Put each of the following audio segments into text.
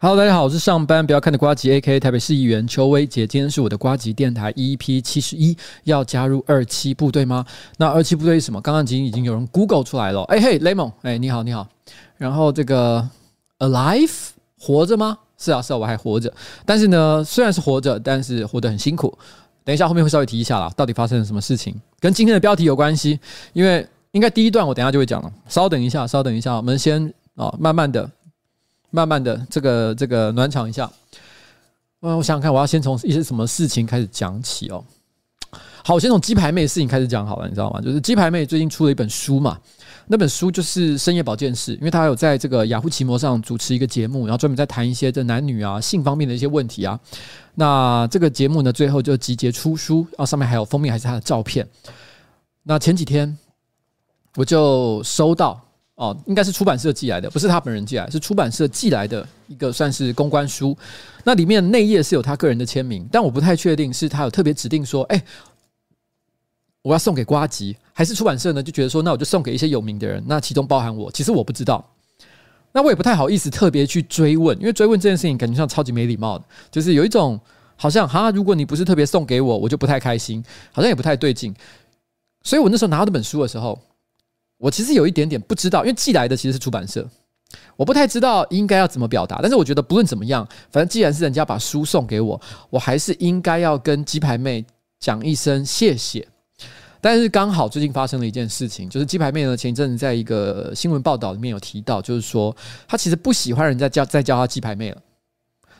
Hello，大家好，我是上班不要看的瓜吉 A.K. 台北市议员邱威杰。今天是我的瓜吉电台 EP 七十一，要加入二七部队吗？那二七部队是什么？刚刚已经已经有人 Google 出来了。哎嘿，Lemon，哎，你好，你好。然后这个 Alive 活着吗？是啊，是啊，我还活着。但是呢，虽然是活着，但是活得很辛苦。等一下后面会稍微提一下啦，到底发生了什么事情，跟今天的标题有关系。因为应该第一段我等下就会讲了。稍等一下，稍等一下，我们先啊，慢慢的。慢慢的，这个这个暖场一下。嗯，我想想看，我要先从一些什么事情开始讲起哦。好，我先从鸡排妹的事情开始讲好了，你知道吗？就是鸡排妹最近出了一本书嘛，那本书就是深夜保健室，因为她有在这个雅虎奇摩上主持一个节目，然后专门在谈一些这男女啊性方面的一些问题啊。那这个节目呢，最后就集结出书，然后上面还有封面还是她的照片。那前几天我就收到。哦，应该是出版社寄来的，不是他本人寄来，是出版社寄来的一个算是公关书。那里面内页是有他个人的签名，但我不太确定是他有特别指定说，哎，我要送给瓜吉，还是出版社呢就觉得说，那我就送给一些有名的人，那其中包含我。其实我不知道，那我也不太好意思特别去追问，因为追问这件事情感觉上超级没礼貌的，就是有一种好像哈，如果你不是特别送给我，我就不太开心，好像也不太对劲。所以我那时候拿到这本书的时候。我其实有一点点不知道，因为寄来的其实是出版社，我不太知道应该要怎么表达。但是我觉得不论怎么样，反正既然是人家把书送给我，我还是应该要跟鸡排妹讲一声谢谢。但是刚好最近发生了一件事情，就是鸡排妹呢前一阵子在一个新闻报道里面有提到，就是说她其实不喜欢人家叫再叫她鸡排妹了，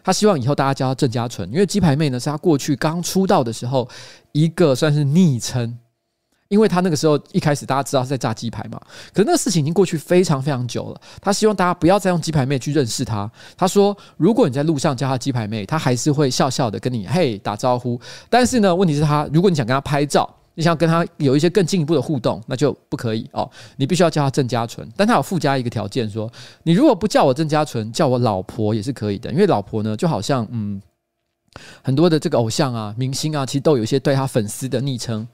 她希望以后大家叫她郑家纯，因为鸡排妹呢是她过去刚出道的时候一个算是昵称。因为他那个时候一开始大家知道是在炸鸡排嘛，可是那个事情已经过去非常非常久了。他希望大家不要再用鸡排妹去认识他。他说，如果你在路上叫他鸡排妹，他还是会笑笑的跟你嘿打招呼。但是呢，问题是他，如果你想跟他拍照，你想跟他有一些更进一步的互动，那就不可以哦。你必须要叫他郑家纯，但他有附加一个条件，说你如果不叫我郑家纯，叫我老婆也是可以的。因为老婆呢，就好像嗯，很多的这个偶像啊、明星啊，其实都有一些对他粉丝的昵称。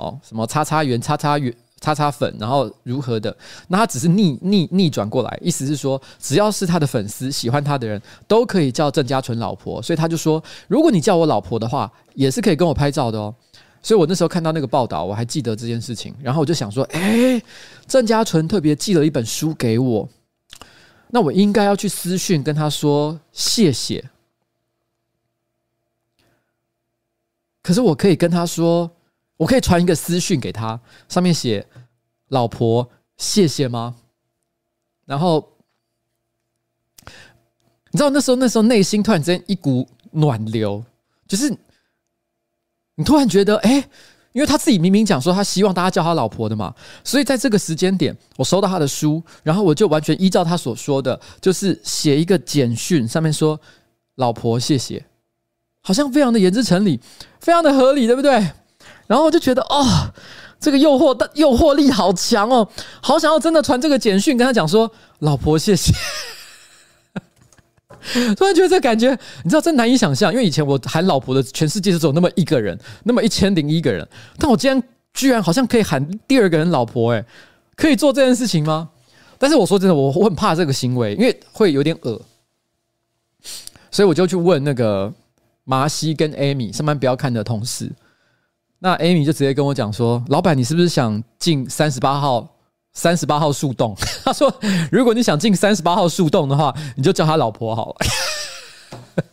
哦，什么叉叉圆、叉叉圆、叉叉粉，然后如何的？那他只是逆逆逆转过来，意思是说，只要是他的粉丝喜欢他的人，都可以叫郑家纯老婆。所以他就说，如果你叫我老婆的话，也是可以跟我拍照的哦。所以我那时候看到那个报道，我还记得这件事情。然后我就想说，哎，郑家纯特别寄了一本书给我，那我应该要去私讯跟他说谢谢。可是我可以跟他说。我可以传一个私讯给他，上面写“老婆，谢谢”吗？然后你知道那时候，那时候内心突然间一股暖流，就是你突然觉得，哎，因为他自己明明讲说他希望大家叫他老婆的嘛，所以在这个时间点，我收到他的书，然后我就完全依照他所说的，就是写一个简讯，上面说“老婆，谢谢”，好像非常的言之成理，非常的合理，对不对？然后我就觉得，哦，这个诱惑的诱惑力好强哦，好想要真的传这个简讯跟他讲说，老婆谢谢。突然觉得这感觉，你知道真难以想象，因为以前我喊老婆的全世界只有那么一个人，那么一千零一个人，但我今天居然好像可以喊第二个人老婆，诶，可以做这件事情吗？但是我说真的，我我很怕这个行为，因为会有点恶，所以我就去问那个麻西跟 Amy 上班不要看的同事。那 Amy 就直接跟我讲说：“老板，你是不是想进三十八号三十八号树洞？” 他说：“如果你想进三十八号树洞的话，你就叫他老婆好了。”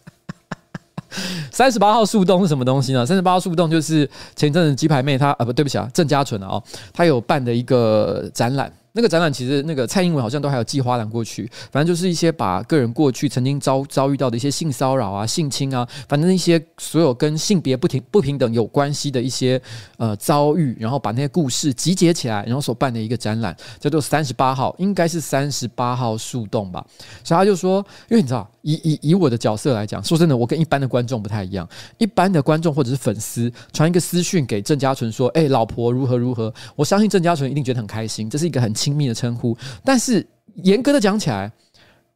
三十八号树洞是什么东西呢？三十八号树洞就是前阵子鸡排妹她啊，不对不起啊，郑家纯啊，她有办的一个展览。那个展览其实，那个蔡英文好像都还有寄花篮过去，反正就是一些把个人过去曾经遭遭遇到的一些性骚扰啊、性侵啊，反正一些所有跟性别不平不平等有关系的一些呃遭遇，然后把那些故事集结起来，然后所办的一个展览，叫做三十八号，应该是三十八号树洞吧。所以他就说，因为你知道，以以以我的角色来讲，说真的，我跟一般的观众不太一样。一般的观众或者是粉丝传一个私讯给郑嘉纯说：“哎，老婆如何如何。”我相信郑嘉纯一定觉得很开心，这是一个很。亲密的称呼，但是严格的讲起来，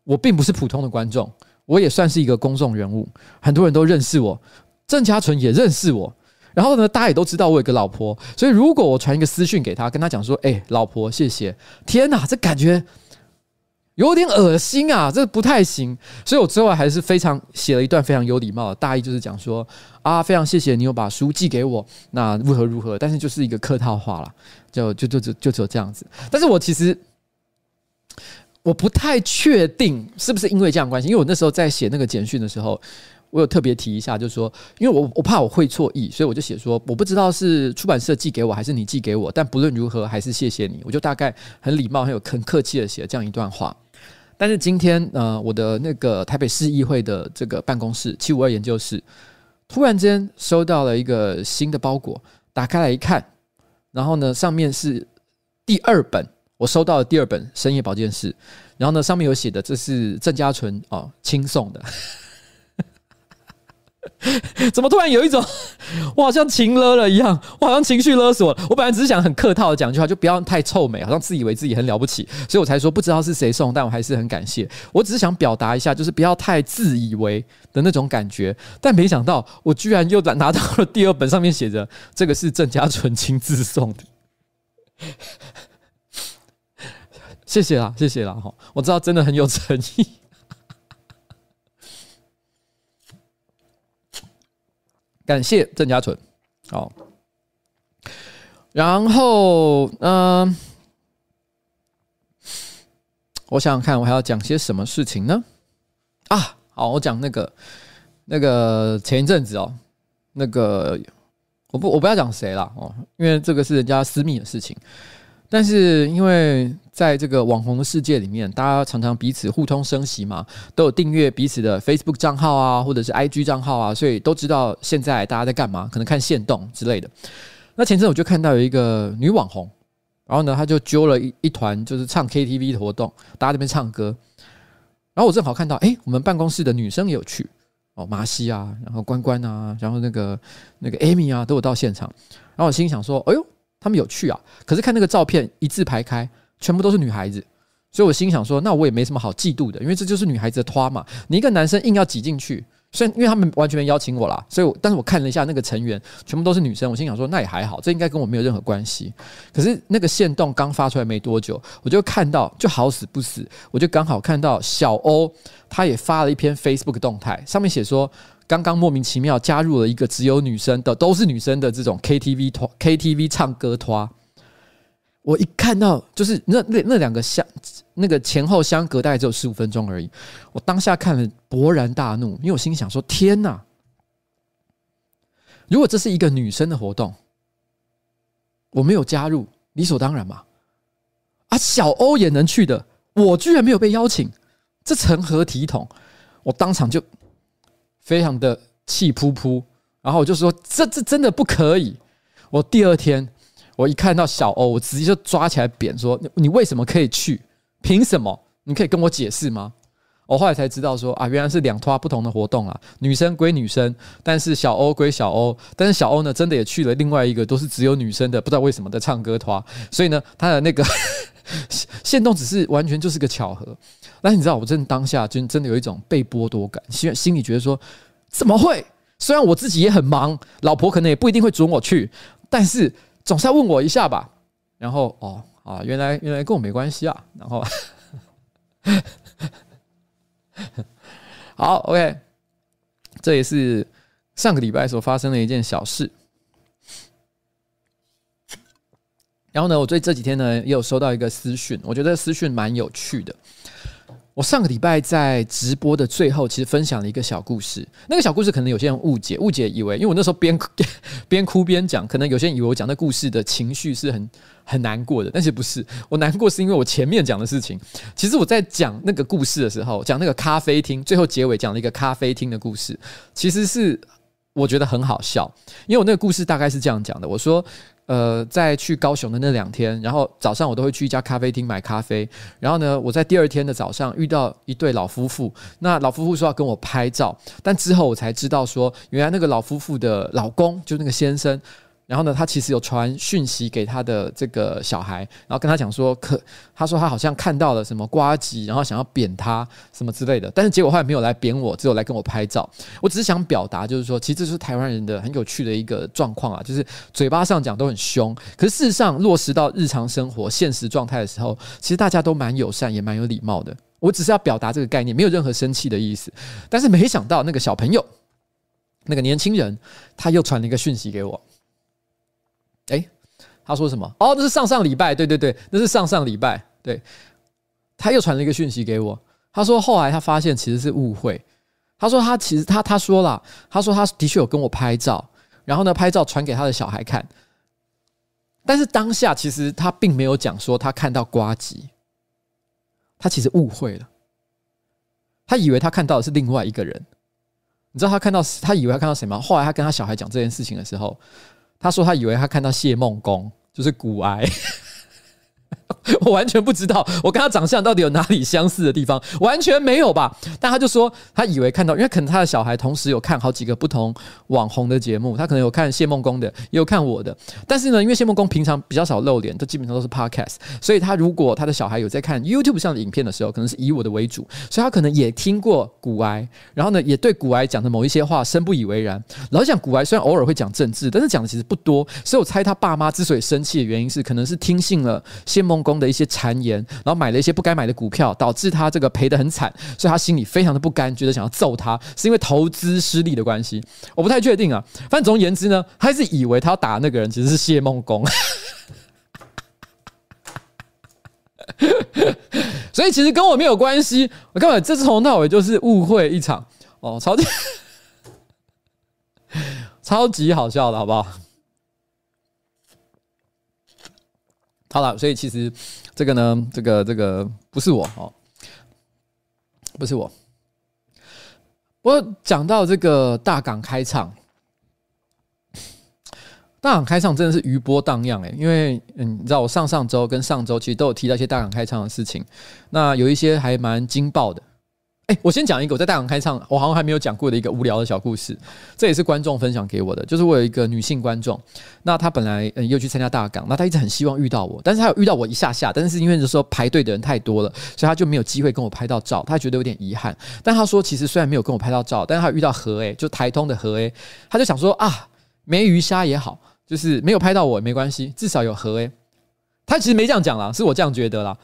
我并不是普通的观众，我也算是一个公众人物，很多人都认识我，郑嘉纯也认识我，然后呢，大家也都知道我有个老婆，所以如果我传一个私讯给他，跟他讲说：“哎，老婆，谢谢。”天哪，这感觉有点恶心啊，这不太行。所以我最后还是非常写了一段非常有礼貌的大意，就是讲说啊，非常谢谢你有把书寄给我，那如何如何，但是就是一个客套话了，就就就就就只有这样子。但是我其实我不太确定是不是因为这样关系，因为我那时候在写那个简讯的时候。我有特别提一下，就是说，因为我我怕我会错意，所以我就写说，我不知道是出版社寄给我还是你寄给我，但不论如何，还是谢谢你。我就大概很礼貌、很有很客气的写了这样一段话。但是今天，呃，我的那个台北市议会的这个办公室七五二研究室，突然间收到了一个新的包裹，打开来一看，然后呢，上面是第二本，我收到了第二本《深夜保健室》，然后呢，上面有写的这是郑家纯哦亲送的。怎么突然有一种 我好像情勒了一样，我好像情绪勒索了。我本来只是想很客套的讲一句话，就不要太臭美，好像自以为自己很了不起，所以我才说不知道是谁送，但我还是很感谢。我只是想表达一下，就是不要太自以为的那种感觉。但没想到我居然又拿到了第二本，上面写着这个是郑家纯亲自送的。谢谢啦，谢谢啦哈，我知道真的很有诚意。感谢郑家纯，好，然后嗯、我想想看，我还要讲些什么事情呢？啊，好，我讲那个那个前一阵子哦，那个我不我不要讲谁了哦，因为这个是人家私密的事情。但是因为在这个网红的世界里面，大家常常彼此互通声息嘛，都有订阅彼此的 Facebook 账号啊，或者是 IG 账号啊，所以都知道现在大家在干嘛，可能看限动之类的。那前阵我就看到有一个女网红，然后呢，她就揪了一一团就是唱 KTV 的活动，大家在那边唱歌。然后我正好看到，哎，我们办公室的女生也有去哦，麻西啊，然后关关啊，然后那个那个 Amy 啊，都有到现场。然后我心想说，哎呦。他们有趣啊，可是看那个照片一字排开，全部都是女孩子，所以我心想说，那我也没什么好嫉妒的，因为这就是女孩子的拖嘛。你一个男生硬要挤进去，虽然因为他们完全没邀请我啦，所以我，但是我看了一下那个成员，全部都是女生，我心想说，那也还好，这应该跟我没有任何关系。可是那个线动刚发出来没多久，我就看到，就好死不死，我就刚好看到小欧，他也发了一篇 Facebook 动态，上面写说。刚刚莫名其妙加入了一个只有女生的，都是女生的这种 KTV 团 KTV 唱歌团。我一看到就是那那那两个相那个前后相隔大概只有十五分钟而已，我当下看了勃然大怒，因为我心想说：天哪！如果这是一个女生的活动，我没有加入，理所当然嘛。啊，小欧也能去的，我居然没有被邀请，这成何体统？我当场就。非常的气扑扑，然后我就说：“这这真的不可以！”我第二天，我一看到小欧，我直接就抓起来扁说：“你你为什么可以去？凭什么？你可以跟我解释吗？”我后来才知道说啊，原来是两拖不同的活动啊，女生归女生，但是小欧归小欧，但是小欧呢，真的也去了另外一个都是只有女生的，不知道为什么的唱歌拖，所以呢，他的那个 限动只是完全就是个巧合。但你知道，我真的当下真真的有一种被剥夺感，心心里觉得说，怎么会？虽然我自己也很忙，老婆可能也不一定会准我去，但是总是要问我一下吧。然后哦啊，原来原来跟我没关系啊。然后 好，OK，这也是上个礼拜所发生的一件小事。然后呢，我最这几天呢也有收到一个私讯，我觉得私讯蛮有趣的。我上个礼拜在直播的最后，其实分享了一个小故事。那个小故事可能有些人误解，误解以为，因为我那时候边 边哭边讲，可能有些人以为我讲的故事的情绪是很很难过的，但是不是。我难过是因为我前面讲的事情。其实我在讲那个故事的时候，讲那个咖啡厅，最后结尾讲了一个咖啡厅的故事，其实是我觉得很好笑，因为我那个故事大概是这样讲的，我说。呃，在去高雄的那两天，然后早上我都会去一家咖啡厅买咖啡。然后呢，我在第二天的早上遇到一对老夫妇，那老夫妇说要跟我拍照，但之后我才知道说，原来那个老夫妇的老公就那个先生，然后呢，他其实有传讯息给他的这个小孩，然后跟他讲说，可他说他好像看到了什么瓜吉，然后想要扁他什么之类的，但是结果后来没有来扁我，只有来跟我拍照。我只是想表达，就是说，其实这是台湾人的很有趣的一个状况啊，就是嘴巴上讲都很凶，可是事实上落实到日常生活现实状态的时候，其实大家都蛮友善，也蛮有礼貌的。我只是要表达这个概念，没有任何生气的意思。但是没想到那个小朋友，那个年轻人，他又传了一个讯息给我。诶，他说什么？哦，那是上上礼拜，对对对，那是上上礼拜。对，他又传了一个讯息给我。他说后来他发现其实是误会。他说他其实他他说了，他说他的确有跟我拍照，然后呢，拍照传给他的小孩看。但是当下其实他并没有讲说他看到瓜吉，他其实误会了，他以为他看到的是另外一个人。你知道他看到他以为他看到谁吗？后来他跟他小孩讲这件事情的时候。他说他以为他看到谢孟恭，就是骨癌。我完全不知道，我跟他长相到底有哪里相似的地方？完全没有吧？但他就说，他以为看到，因为可能他的小孩同时有看好几个不同网红的节目，他可能有看谢孟恭的，也有看我的。但是呢，因为谢孟恭平常比较少露脸，都基本上都是 podcast，所以他如果他的小孩有在看 YouTube 上的影片的时候，可能是以我的为主，所以他可能也听过股癌，然后呢，也对股癌讲的某一些话深不以为然。老实讲，股癌虽然偶尔会讲政治，但是讲的其实不多，所以我猜他爸妈之所以生气的原因是，可能是听信了谢梦孟恭的一些谗言，然后买了一些不该买的股票，导致他这个赔得很惨，所以他心里非常的不甘，觉得想要揍他，是因为投资失利的关系。我不太确定啊，反正总而言之呢，他是以为他要打那个人其实是谢孟恭，所以其实跟我没有关系，我根本这从头到尾就是误会一场。哦，超级 超级好笑的，好不好？好了，所以其实这个呢，这个这个不是我哦，不是我。我讲到这个大港开唱，大港开唱真的是余波荡漾诶，因为嗯，你知道我上上周跟上周其实都有提到一些大港开唱的事情，那有一些还蛮惊爆的。我先讲一个我在大港开唱，我好像还没有讲过的一个无聊的小故事，这也是观众分享给我的。就是我有一个女性观众，那她本来嗯又去参加大港，那她一直很希望遇到我，但是她有遇到我一下下，但是因为就说排队的人太多了，所以她就没有机会跟我拍到照，她觉得有点遗憾。但她说，其实虽然没有跟我拍到照，但是她遇到何 A，就台通的何 A，她就想说啊，没鱼虾也好，就是没有拍到我也没关系，至少有何 A。她其实没这样讲啦，是我这样觉得啦，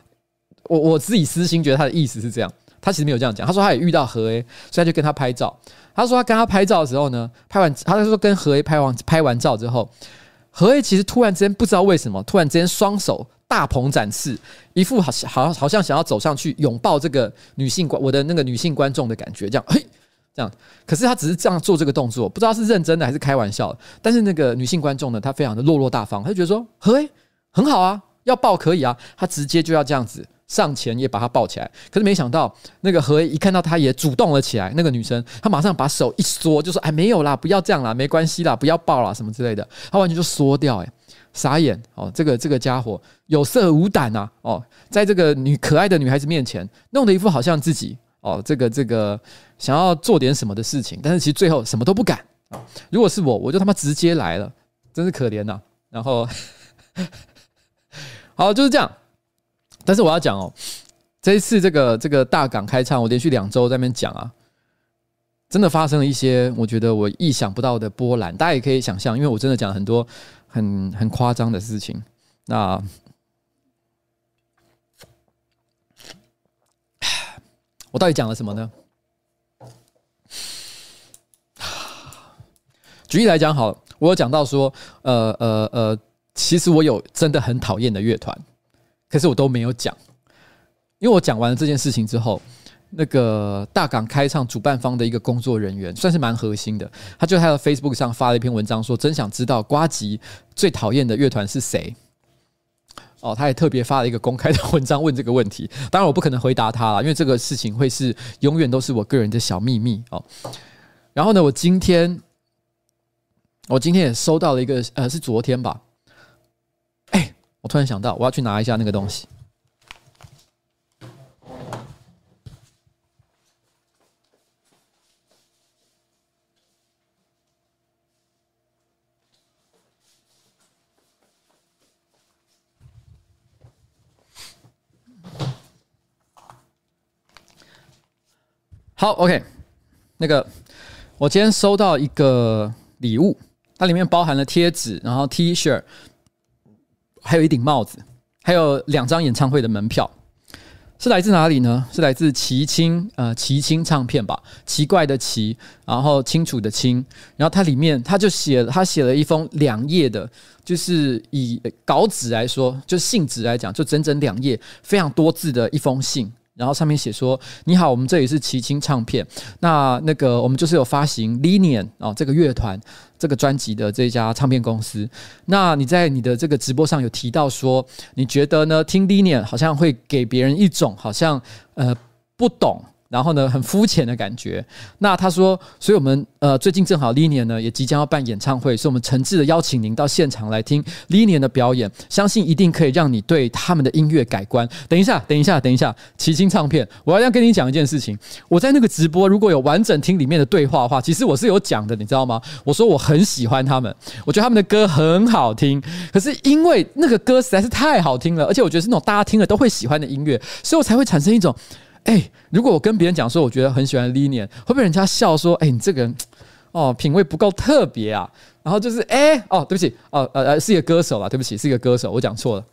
我我自己私心觉得她的意思是这样。他其实没有这样讲，他说他也遇到何 A，所以他就跟他拍照。他说他跟他拍照的时候呢，拍完，他就说跟何 A 拍完拍完照之后，何 A 其实突然之间不知道为什么，突然之间双手大鹏展翅，一副好像好好像想要走上去拥抱这个女性观我的那个女性观众的感觉，这样嘿这样。可是他只是这样做这个动作，不知道是认真的还是开玩笑。但是那个女性观众呢，她非常的落落大方，她就觉得说何 A 很好啊，要抱可以啊，她直接就要这样子。上前也把他抱起来，可是没想到那个何一看到他也主动了起来，那个女生她马上把手一缩，就说：“哎，没有啦，不要这样啦，没关系啦，不要抱啦，什么之类的。”她完全就缩掉，哎，傻眼哦！这个这个家伙有色无胆呐！哦，在这个女可爱的女孩子面前，弄得一副好像自己哦，这个这个想要做点什么的事情，但是其实最后什么都不敢。如果是我，我就他妈直接来了，真是可怜呐！然后，好，就是这样。但是我要讲哦，这一次这个这个大港开唱，我连续两周在那边讲啊，真的发生了一些我觉得我意想不到的波澜。大家也可以想象，因为我真的讲很多很很夸张的事情。那 我到底讲了什么呢？举例来讲，好，我有讲到说，呃呃呃，其实我有真的很讨厌的乐团。可是我都没有讲，因为我讲完了这件事情之后，那个大港开唱主办方的一个工作人员，算是蛮核心的，他就在他的 Facebook 上发了一篇文章，说真想知道瓜吉最讨厌的乐团是谁。哦，他也特别发了一个公开的文章问这个问题，当然我不可能回答他了，因为这个事情会是永远都是我个人的小秘密哦。然后呢，我今天我今天也收到了一个，呃，是昨天吧。突然想到我要去拿一下那个东西。好 ok 那个我今天收到一个礼物它里面包含了贴纸然后 t 恤还有一顶帽子，还有两张演唱会的门票。是来自哪里呢？是来自齐青，呃，齐青唱片吧。奇怪的奇，然后清楚的清，然后它里面他就写了，他写了一封两页的，就是以稿纸来说，就信纸来讲，就整整两页，非常多字的一封信。然后上面写说：“你好，我们这里是齐青唱片。那那个我们就是有发行 LINION 哦，这个乐团这个专辑的这家唱片公司。那你在你的这个直播上有提到说，你觉得呢？听 Linian 好像会给别人一种好像呃不懂。”然后呢，很肤浅的感觉。那他说，所以我们呃最近正好 LINION 呢也即将要办演唱会，所以我们诚挚的邀请您到现场来听 LINION 的表演，相信一定可以让你对他们的音乐改观。等一下，等一下，等一下，奇星唱片，我要要跟你讲一件事情。我在那个直播如果有完整听里面的对话的话，其实我是有讲的，你知道吗？我说我很喜欢他们，我觉得他们的歌很好听。可是因为那个歌实在是太好听了，而且我觉得是那种大家听了都会喜欢的音乐，所以我才会产生一种。哎、如果我跟别人讲说，我觉得很喜欢 LINION，会不会人家笑说，哎、你这个人哦，品味不够特别啊？然后就是，哎、哦，对不起，哦，呃呃，是一个歌手啦，对不起，是一个歌手，我讲错了，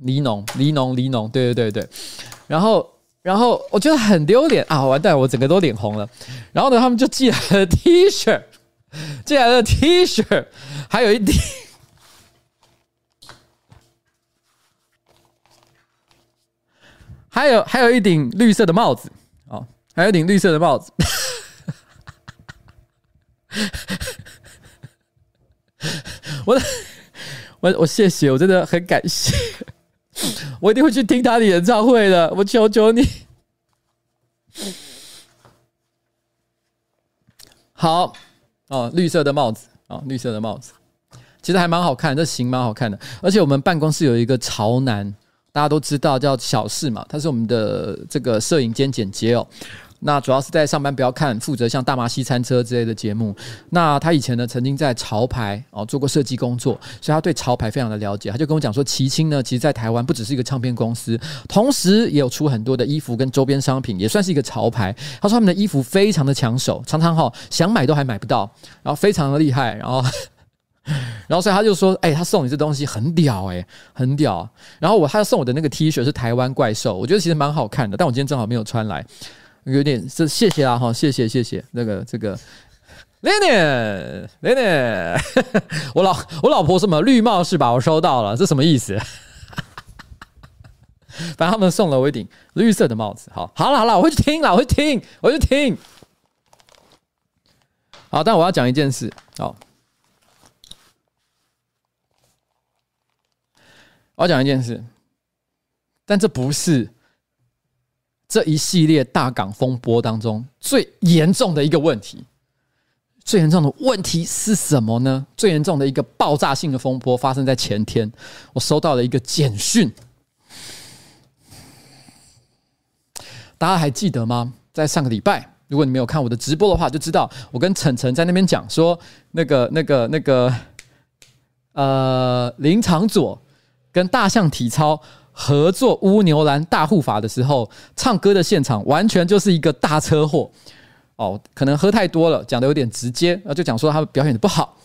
黎农，黎农，黎农，对对对对。然后，然后我觉得很丢脸啊，完蛋，我整个都脸红了。然后呢，他们就寄来了 T 恤，寄来了 T 恤，还有一点。还有还有一顶绿色的帽子哦，还有一顶绿色的帽子。我我我谢谢，我真的很感谢，我一定会去听他的演唱会的，我求求你。好哦，绿色的帽子哦，绿色的帽子，其实还蛮好看，这型蛮好看的，而且我们办公室有一个潮男。大家都知道叫小四嘛，他是我们的这个摄影兼剪接哦。那主要是在上班不要看，负责像大麻西餐车之类的节目。那他以前呢，曾经在潮牌哦做过设计工作，所以他对潮牌非常的了解。他就跟我讲说，齐青呢，其实在台湾不只是一个唱片公司，同时也有出很多的衣服跟周边商品，也算是一个潮牌。他说他们的衣服非常的抢手，常常哈想买都还买不到，然后非常的厉害，然后。然后所以他就说：“哎、他送你这东西很屌哎、很屌。”然后我他送我的那个 T 恤是台湾怪兽，我觉得其实蛮好看的，但我今天正好没有穿来，有点是谢谢啦哈，谢谢谢谢那个这个 Lenny Lenny，我老我老婆什么绿帽是吧？我收到了，这什么意思？反正他们送了我一顶绿色的帽子。好，好了好了，我会去听了，我会听，我会去听。好，但我要讲一件事，好。我要讲一件事，但这不是这一系列大港风波当中最严重的一个问题。最严重的问题是什么呢？最严重的一个爆炸性的风波发生在前天，我收到了一个简讯。大家还记得吗？在上个礼拜，如果你没有看我的直播的话，就知道我跟晨晨在那边讲说，那个、那个、那个，呃，林长佐。跟大象体操合作乌牛栏大护法的时候，唱歌的现场完全就是一个大车祸哦，可能喝太多了，讲的有点直接，然后就讲说他表演的不好。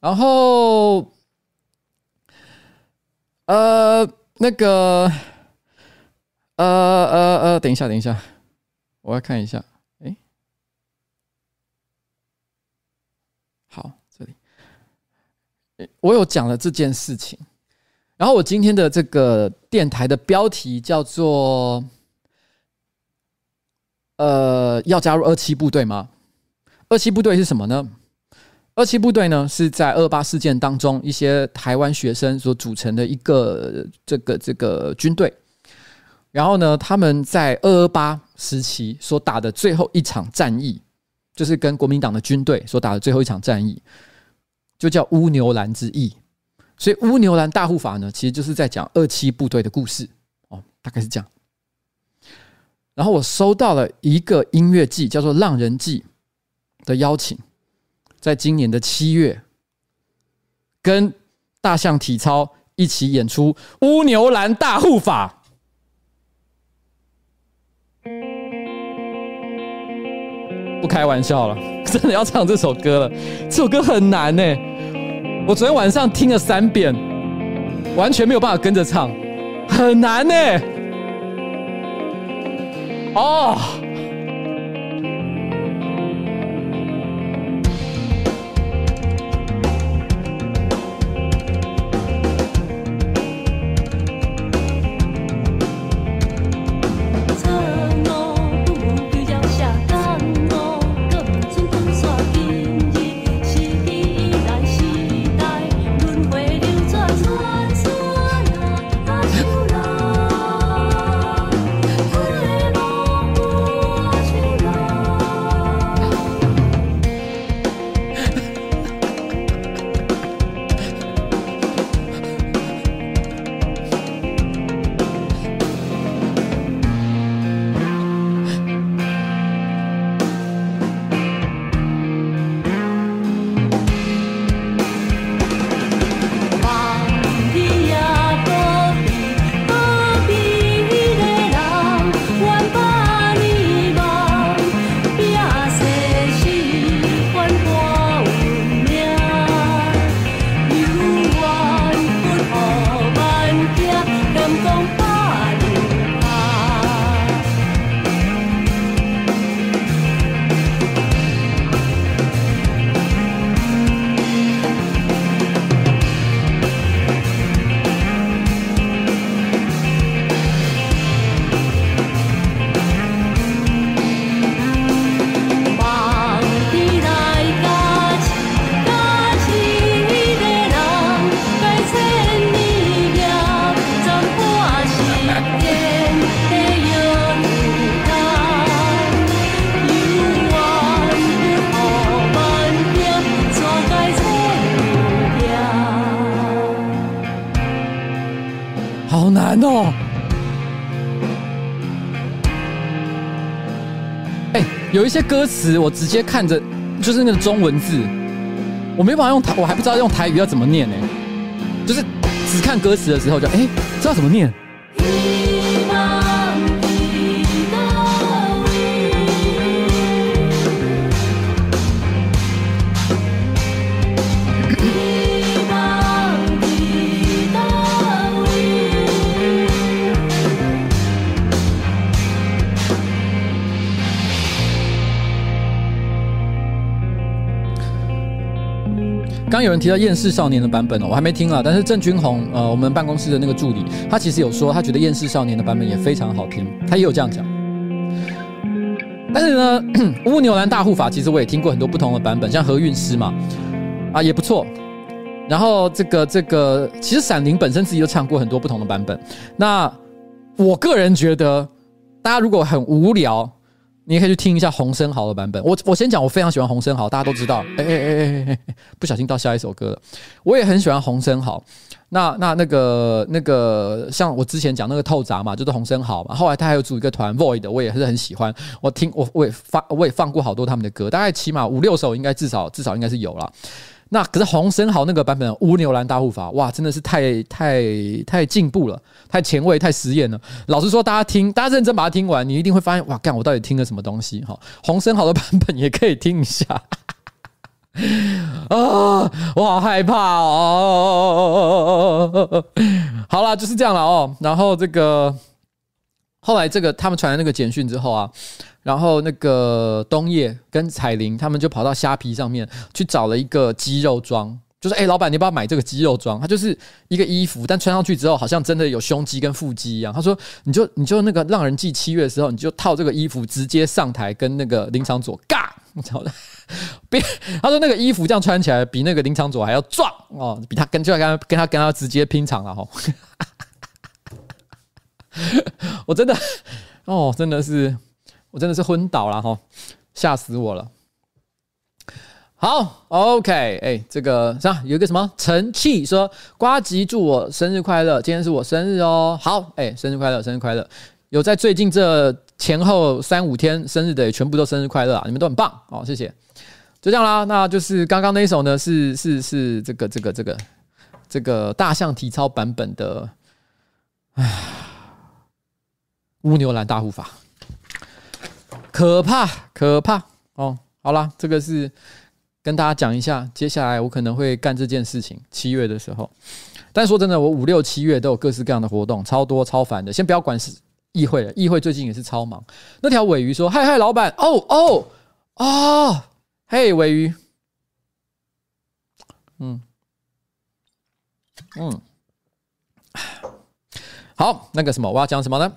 然后，呃，那个，呃呃呃，等一下，等一下，我要看一下。我有讲了这件事情，然后我今天的这个电台的标题叫做“呃，要加入二七部队吗？”二七部队是什么呢？二七部队呢是在二八事件当中一些台湾学生所组成的一个这个这个军队，然后呢，他们在二二八时期所打的最后一场战役，就是跟国民党的军队所打的最后一场战役。就叫乌牛栏之役，所以乌牛栏大护法呢，其实就是在讲二七部队的故事哦，大概是这样。然后我收到了一个音乐季，叫做《浪人季》的邀请，在今年的七月，跟大象体操一起演出乌牛栏大护法不开玩笑了，真的要唱这首歌了。这首歌很难呢，我昨天晚上听了三遍，完全没有办法跟着唱，很难呢。哦。一些歌词，我直接看着就是那个中文字，我没办法用台，我还不知道用台语要怎么念呢？就是只看歌词的时候就，就哎，知道怎么念。刚有人提到《厌世少年》的版本哦，我还没听啊。但是郑君宏，呃，我们办公室的那个助理，他其实有说，他觉得《厌世少年》的版本也非常好听，他也有这样讲。但是呢，《乌牛兰大护法》其实我也听过很多不同的版本，像何韵诗嘛，啊也不错。然后这个这个，其实闪灵本身自己都唱过很多不同的版本。那我个人觉得，大家如果很无聊。你也可以去听一下洪生豪的版本。我我先讲，我非常喜欢洪生豪，大家都知道。哎哎哎哎哎，不小心到下一首歌了。我也很喜欢洪生豪。那那那个那个，像我之前讲那个透砸嘛，就是洪生豪嘛。后来他还有组一个团 Void，我也是很喜欢。我听我我也放我也放过好多他们的歌，大概起码五六首，应该至少至少应该是有了。那可是洪生豪那个版本《乌牛兰大护法》哇，真的是太太太进步了，太前卫，太实验了。老实说，大家听，大家认真把它听完，你一定会发现哇，干我到底听了什么东西？哈，洪生豪的版本也可以听一下。啊，我好害怕哦。好啦，就是这样了哦。然后这个后来这个他们传来那个简讯之后啊。然后那个东叶跟彩玲他们就跑到虾皮上面去找了一个肌肉装，就是哎，老板，你要不要买这个肌肉装？它就是一个衣服，但穿上去之后好像真的有胸肌跟腹肌一样。他说，你就你就那个让人记七月的时候，你就套这个衣服直接上台跟那个林场佐尬，你知道的。别，他说那个衣服这样穿起来比那个林场佐还要壮哦，比他跟就要跟他跟他跟他直接拼场了哈。我真的哦，真的是。我真的是昏倒了哈，吓死我了。好，OK，哎、这个啥？有一个什么陈气说呱吉祝我生日快乐，今天是我生日哦。好，哎、生日快乐，生日快乐。有在最近这前后三五天生日的，全部都生日快乐啊！你们都很棒哦，谢谢。就这样啦，那就是刚刚那一首呢，是是是这个这个这个这个大象体操版本的，唉，乌牛兰大护法。可怕，可怕哦，好啦，这个是跟大家讲一下，接下来我可能会干这件事情，七月的时候。但说真的，我五六七月都有各式各样的活动，超多超烦的。先不要管是议会了，议会最近也是超忙。那条尾鱼说：“嗨嗨，老板，哦哦哦，嘿，尾鱼，嗯嗯，好，那个什么，我要讲什么呢？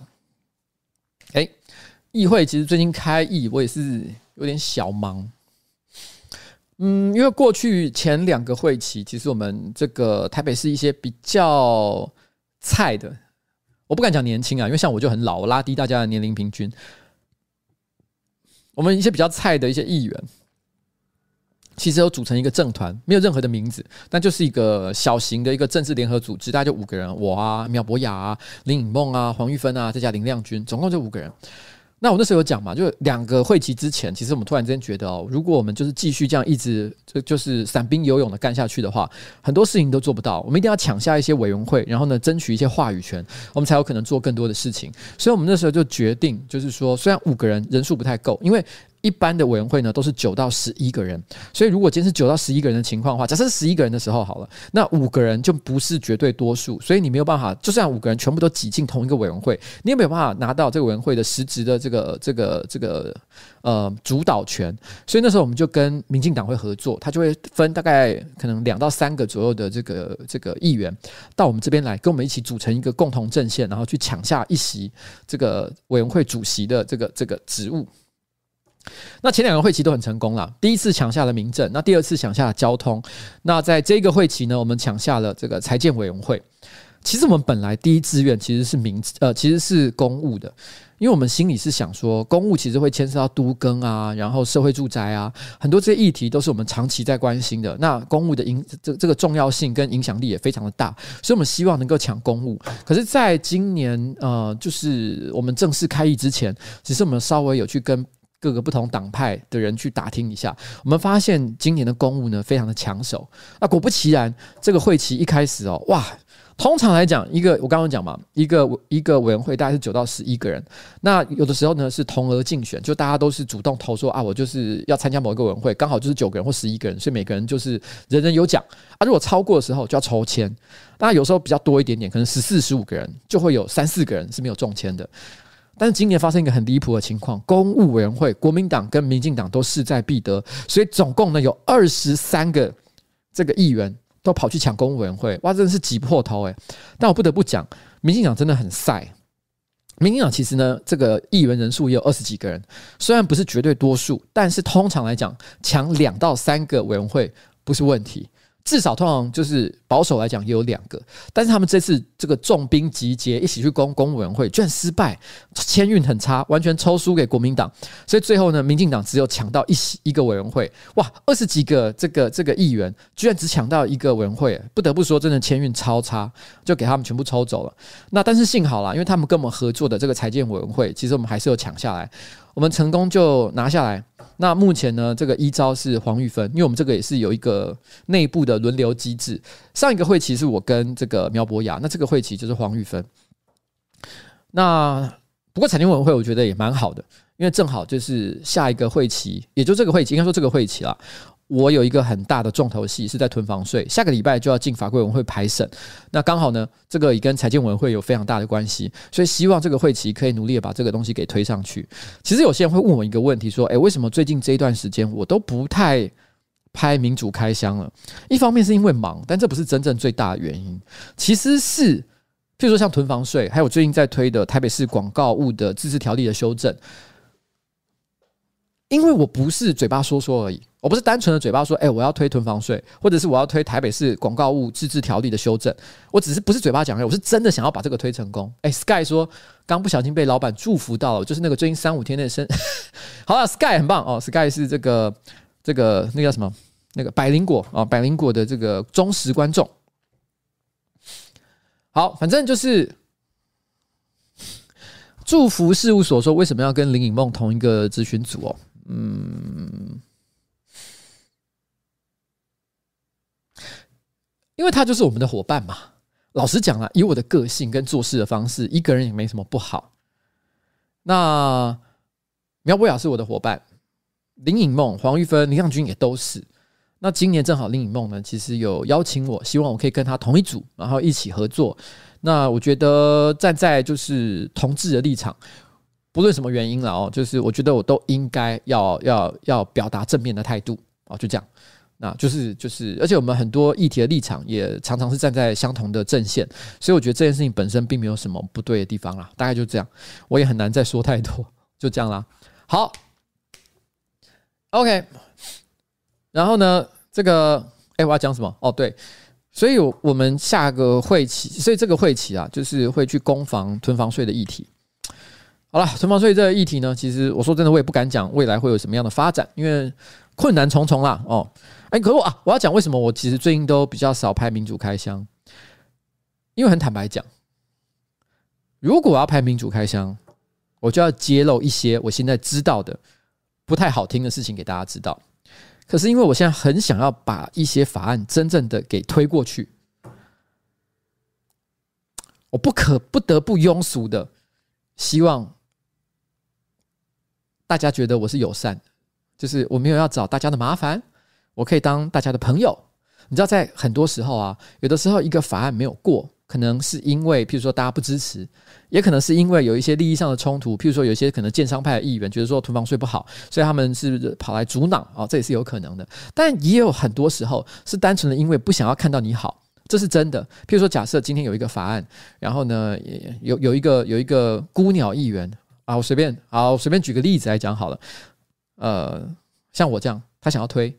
议会其实最近开议，我也是有点小忙。”嗯，因为过去前两个会期，其实我们这个台北市一些比较菜的，我不敢讲年轻啊，因为像我就很老，我拉低大家的年龄平均。我们一些比较菜的一些议员，其实有组成一个政团，没有任何的名字，但就是一个小型的一个政治联合组织，大概就五个人，我啊，苗博雅啊，林颖梦啊，黄玉芬啊，再加林亮君，总共就五个人。那我那时候有讲嘛，就两个会期之前，其实我们突然之间觉得哦，如果我们就是继续这样一直就就是散兵游勇的干下去的话，很多事情都做不到。我们一定要抢下一些委员会，然后呢，争取一些话语权，我们才有可能做更多的事情。所以我们那时候就决定，就是说，虽然五个人人数不太够，因为。一般的委员会呢，都是九到十一个人，所以如果今天是九到十一个人的情况的话，假设是十一个人的时候好了，那五个人就不是绝对多数，所以你没有办法，就算五个人全部都挤进同一个委员会，你也没有办法拿到这个委员会的实质的这个这个这个呃主导权。所以那时候我们就跟民进党会合作，他就会分大概可能两到三个左右的这个这个议员到我们这边来，跟我们一起组成一个共同阵线，然后去抢下一席这个委员会主席的这个这个职务。那前两个会期都很成功了，第一次抢下了民政，那第二次抢下了交通。那在这个会期呢，我们抢下了这个财建委员会。其实我们本来第一志愿其实是民呃，其实是公务的，因为我们心里是想说，公务其实会牵涉到都更啊，然后社会住宅啊，很多这些议题都是我们长期在关心的。那公务的影这这个重要性跟影响力也非常的大，所以我们希望能够抢公务。可是，在今年呃，就是我们正式开议之前，其实我们稍微有去跟。各个不同党派的人去打听一下，我们发现今年的公务呢，非常的抢手。那果不其然，这个会期一开始哦，哇，通常来讲，一个我刚刚讲嘛，一个一个委员会大概是九到十一个人。那有的时候呢是同额竞选，就大家都是主动投说啊，我就是要参加某一个委员会，刚好就是九个人或十一个人，所以每个人就是人人有奖啊。如果超过的时候就要抽签，那有时候比较多一点点，可能十四十五个人就会有三四个人是没有中签的。但是今年发生一个很离谱的情况，公务委员会国民党跟民进党都势在必得，所以总共呢有二十三个这个议员都跑去抢公务委员会，哇，真的是挤破头诶。但我不得不讲，民进党真的很晒。民进党其实呢，这个议员人数也有二十几个人，虽然不是绝对多数，但是通常来讲，抢两到三个委员会不是问题。至少通常就是保守来讲也有两个，但是他们这次这个重兵集结一起去攻公委员会，居然失败，签运很差，完全抽输给国民党，所以最后呢，民进党只有抢到一席一个委员会，哇，二十几个这个这个议员居然只抢到一个委员会，不得不说真的签运超差，就给他们全部抽走了。那但是幸好啦，因为他们跟我们合作的这个财建委员会，其实我们还是有抢下来。我们成功就拿下来。那目前呢，这个一招是黄玉芬，因为我们这个也是有一个内部的轮流机制。上一个会期是我跟这个苗博雅，那这个会期就是黄玉芬。那不过产经委员会我觉得也蛮好的，因为正好就是下一个会期，也就这个会期，应该说这个会期了。我有一个很大的重头戏是在囤房税，下个礼拜就要进法规委员会排审。那刚好呢，这个也跟财经委员会有非常大的关系，所以希望这个会期可以努力的把这个东西给推上去。其实有些人会问我一个问题，说：“诶，为什么最近这一段时间我都不太拍民主开箱了？”一方面是因为忙，但这不是真正最大的原因。其实是，譬如说像囤房税，还有最近在推的台北市广告物的自治条例的修正。因为我不是嘴巴说说而已，我不是单纯的嘴巴说，哎，我要推囤房税，或者是我要推台北市广告物自治条例的修正，我只是不是嘴巴讲而已，我是真的想要把这个推成功。哎，Sky 说刚不小心被老板祝福到了，就是那个最近三五天内生，好了，Sky 很棒哦，Sky 是这个这个那个叫什么？那个百灵果啊，百灵果的这个忠实观众。好，反正就是。祝福事务所说：“为什么要跟林颖梦同一个咨询组哦？嗯，因为他就是我们的伙伴嘛。老实讲啊，以我的个性跟做事的方式，一个人也没什么不好。那苗博雅是我的伙伴，林颖梦、黄玉芬、林向君也都是。那今年正好林颖梦呢，其实有邀请我，希望我可以跟他同一组，然后一起合作。那我觉得站在就是同志的立场，不论什么原因了哦，就是我觉得我都应该要要要表达正面的态度哦，就这样。那就是就是，而且我们很多议题的立场也常常是站在相同的阵线，所以我觉得这件事情本身并没有什么不对的地方啦。大概就这样，我也很难再说太多，就这样啦。好，OK，然后呢，这个哎，我要讲什么？哦，对，所以我们下个会期，所以这个会期啊，就是会去攻防囤房税的议题。好了，囤房税这个议题呢，其实我说真的，我也不敢讲未来会有什么样的发展，因为困难重重啦。哦。哎，可是我啊，我要讲为什么我其实最近都比较少拍民主开箱，因为很坦白讲，如果我要拍民主开箱，我就要揭露一些我现在知道的不太好听的事情给大家知道。可是因为我现在很想要把一些法案真正的给推过去，我不可不得不庸俗的希望大家觉得我是友善，就是我没有要找大家的麻烦。我可以当大家的朋友，你知道，在很多时候啊，有的时候一个法案没有过，可能是因为，譬如说大家不支持，也可能是因为有一些利益上的冲突，譬如说有些可能建商派的议员觉得说囤房税不好，所以他们是跑来阻挠啊，这也是有可能的。但也有很多时候是单纯的因为不想要看到你好，这是真的。譬如说，假设今天有一个法案，然后呢，有有一个有一个孤鸟议员啊，我随便好，随便举个例子来讲好了，呃，像我这样，他想要推。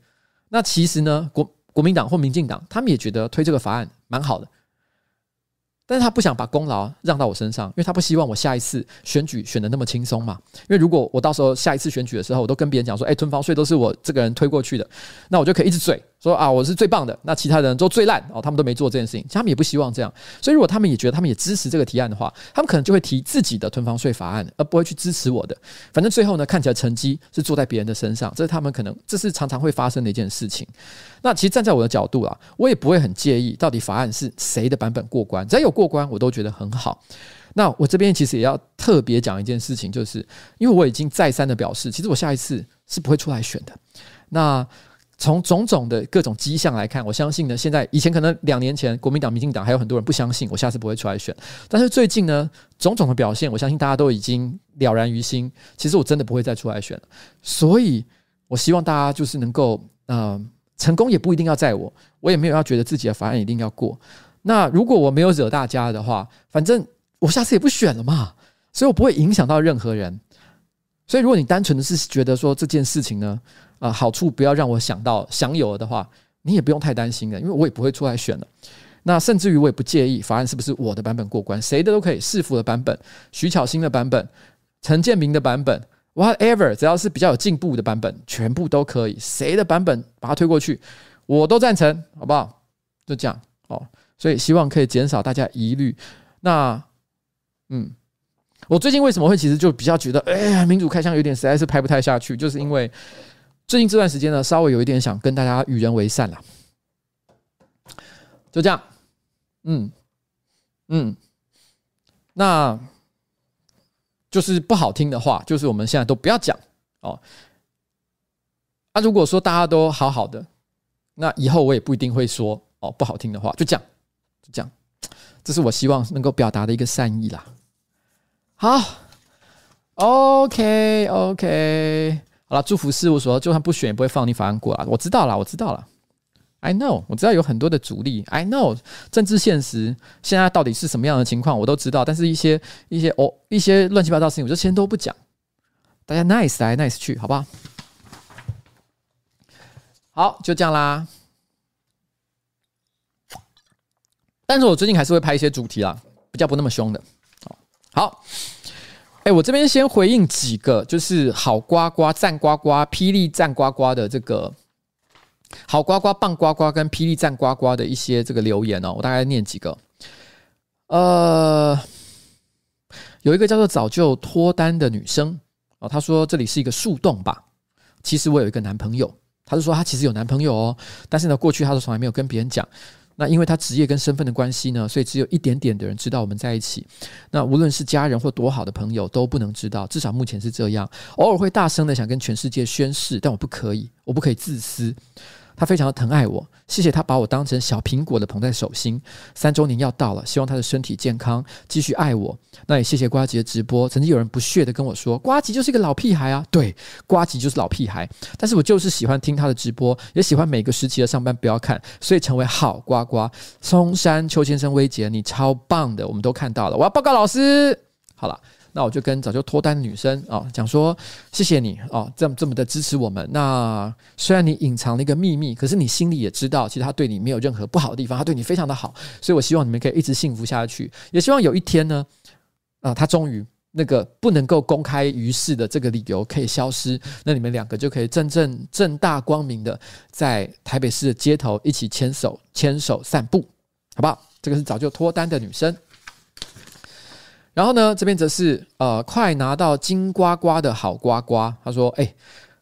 那其实呢，国国民党或民进党，他们也觉得推这个法案蛮好的，但是他不想把功劳让到我身上，因为他不希望我下一次选举选的那么轻松嘛。因为如果我到时候下一次选举的时候，我都跟别人讲说，哎，吞房税都是我这个人推过去的，那我就可以一直嘴。说啊，我是最棒的，那其他人都最烂哦，他们都没做这件事情，他们也不希望这样。所以，如果他们也觉得他们也支持这个提案的话，他们可能就会提自己的囤房税法案，而不会去支持我的。反正最后呢，看起来成绩是坐在别人的身上，这是他们可能这是常常会发生的一件事情。那其实站在我的角度啊，我也不会很介意到底法案是谁的版本过关，只要有过关，我都觉得很好。那我这边其实也要特别讲一件事情，就是因为我已经再三的表示，其实我下一次是不会出来选的。那从种种的各种迹象来看，我相信呢，现在以前可能两年前国民党、民进党还有很多人不相信我下次不会出来选，但是最近呢，种种的表现，我相信大家都已经了然于心。其实我真的不会再出来选了，所以我希望大家就是能够，呃，成功也不一定要在我，我也没有要觉得自己的法案一定要过。那如果我没有惹大家的话，反正我下次也不选了嘛，所以我不会影响到任何人。所以如果你单纯的是觉得说这件事情呢，呃，好处不要让我想到享有了的话，你也不用太担心的，因为我也不会出来选了。那甚至于我也不介意法案是不是我的版本过关，谁的都可以，市府的版本、徐巧芯的版本、陈建明的版本，whatever，只要是比较有进步的版本，全部都可以，谁的版本把它推过去，我都赞成，好不好？就这样哦。所以希望可以减少大家疑虑。那，嗯，我最近为什么会其实就比较觉得，哎呀，民主开箱有点实在是拍不太下去，就是因为。最近这段时间呢，稍微有一点想跟大家与人为善了，就这样，嗯。嗯，那就是不好听的话，就是我们现在都不要讲。哦。那、啊、如果说大家都好好的，那以后我也不一定会说哦不好听的话，就这样，就这样，这是我希望能够表达的一个善意啦。好，OK OK。好了，祝福事务所，就算不选也不会放你法案过了。我知道了，我知道了，I know，我知道有很多的阻力，I know，政治现实现在到底是什么样的情况，我都知道。但是一些一些哦，一些乱七八糟的事情，我就先都不讲。大家 nice 来 nice 去，好不好？好，就这样啦。但是我最近还是会拍一些主题啦，比较不那么凶的。好。哎，我这边先回应几个，就是好呱呱、赞呱呱、霹雳赞呱呱的这个好呱呱、棒呱呱跟霹雳赞呱呱的一些这个留言哦，我大概念几个。呃，有一个叫做早就脱单的女生哦，她说这里是一个树洞吧？其实我有一个男朋友，她就说她其实有男朋友哦，但是呢，过去她都从来没有跟别人讲。那因为他职业跟身份的关系呢，所以只有一点点的人知道我们在一起。那无论是家人或多好的朋友都不能知道，至少目前是这样。偶尔会大声的想跟全世界宣誓，但我不可以，我不可以自私。他非常的疼爱我，谢谢他把我当成小苹果的捧在手心。三周年要到了，希望他的身体健康，继续爱我。那也谢谢瓜吉的直播。曾经有人不屑的跟我说，瓜吉就是一个老屁孩啊。对，瓜吉就是老屁孩。但是我就是喜欢听他的直播，也喜欢每个时期的上班不要看，所以成为好瓜瓜。松山邱先生、威杰，你超棒的，我们都看到了。我要报告老师。好了。那我就跟早就脱单的女生啊讲说，谢谢你啊，这么这么的支持我们。那虽然你隐藏了一个秘密，可是你心里也知道，其实他对你没有任何不好的地方，他对你非常的好。所以我希望你们可以一直幸福下去，也希望有一天呢，啊，他终于那个不能够公开于世的这个理由可以消失，那你们两个就可以真正正大光明的在台北市的街头一起牵手牵手散步，好不好？这个是早就脱单的女生。然后呢，这边则是呃，快拿到金瓜瓜的好瓜瓜。他说：“哎，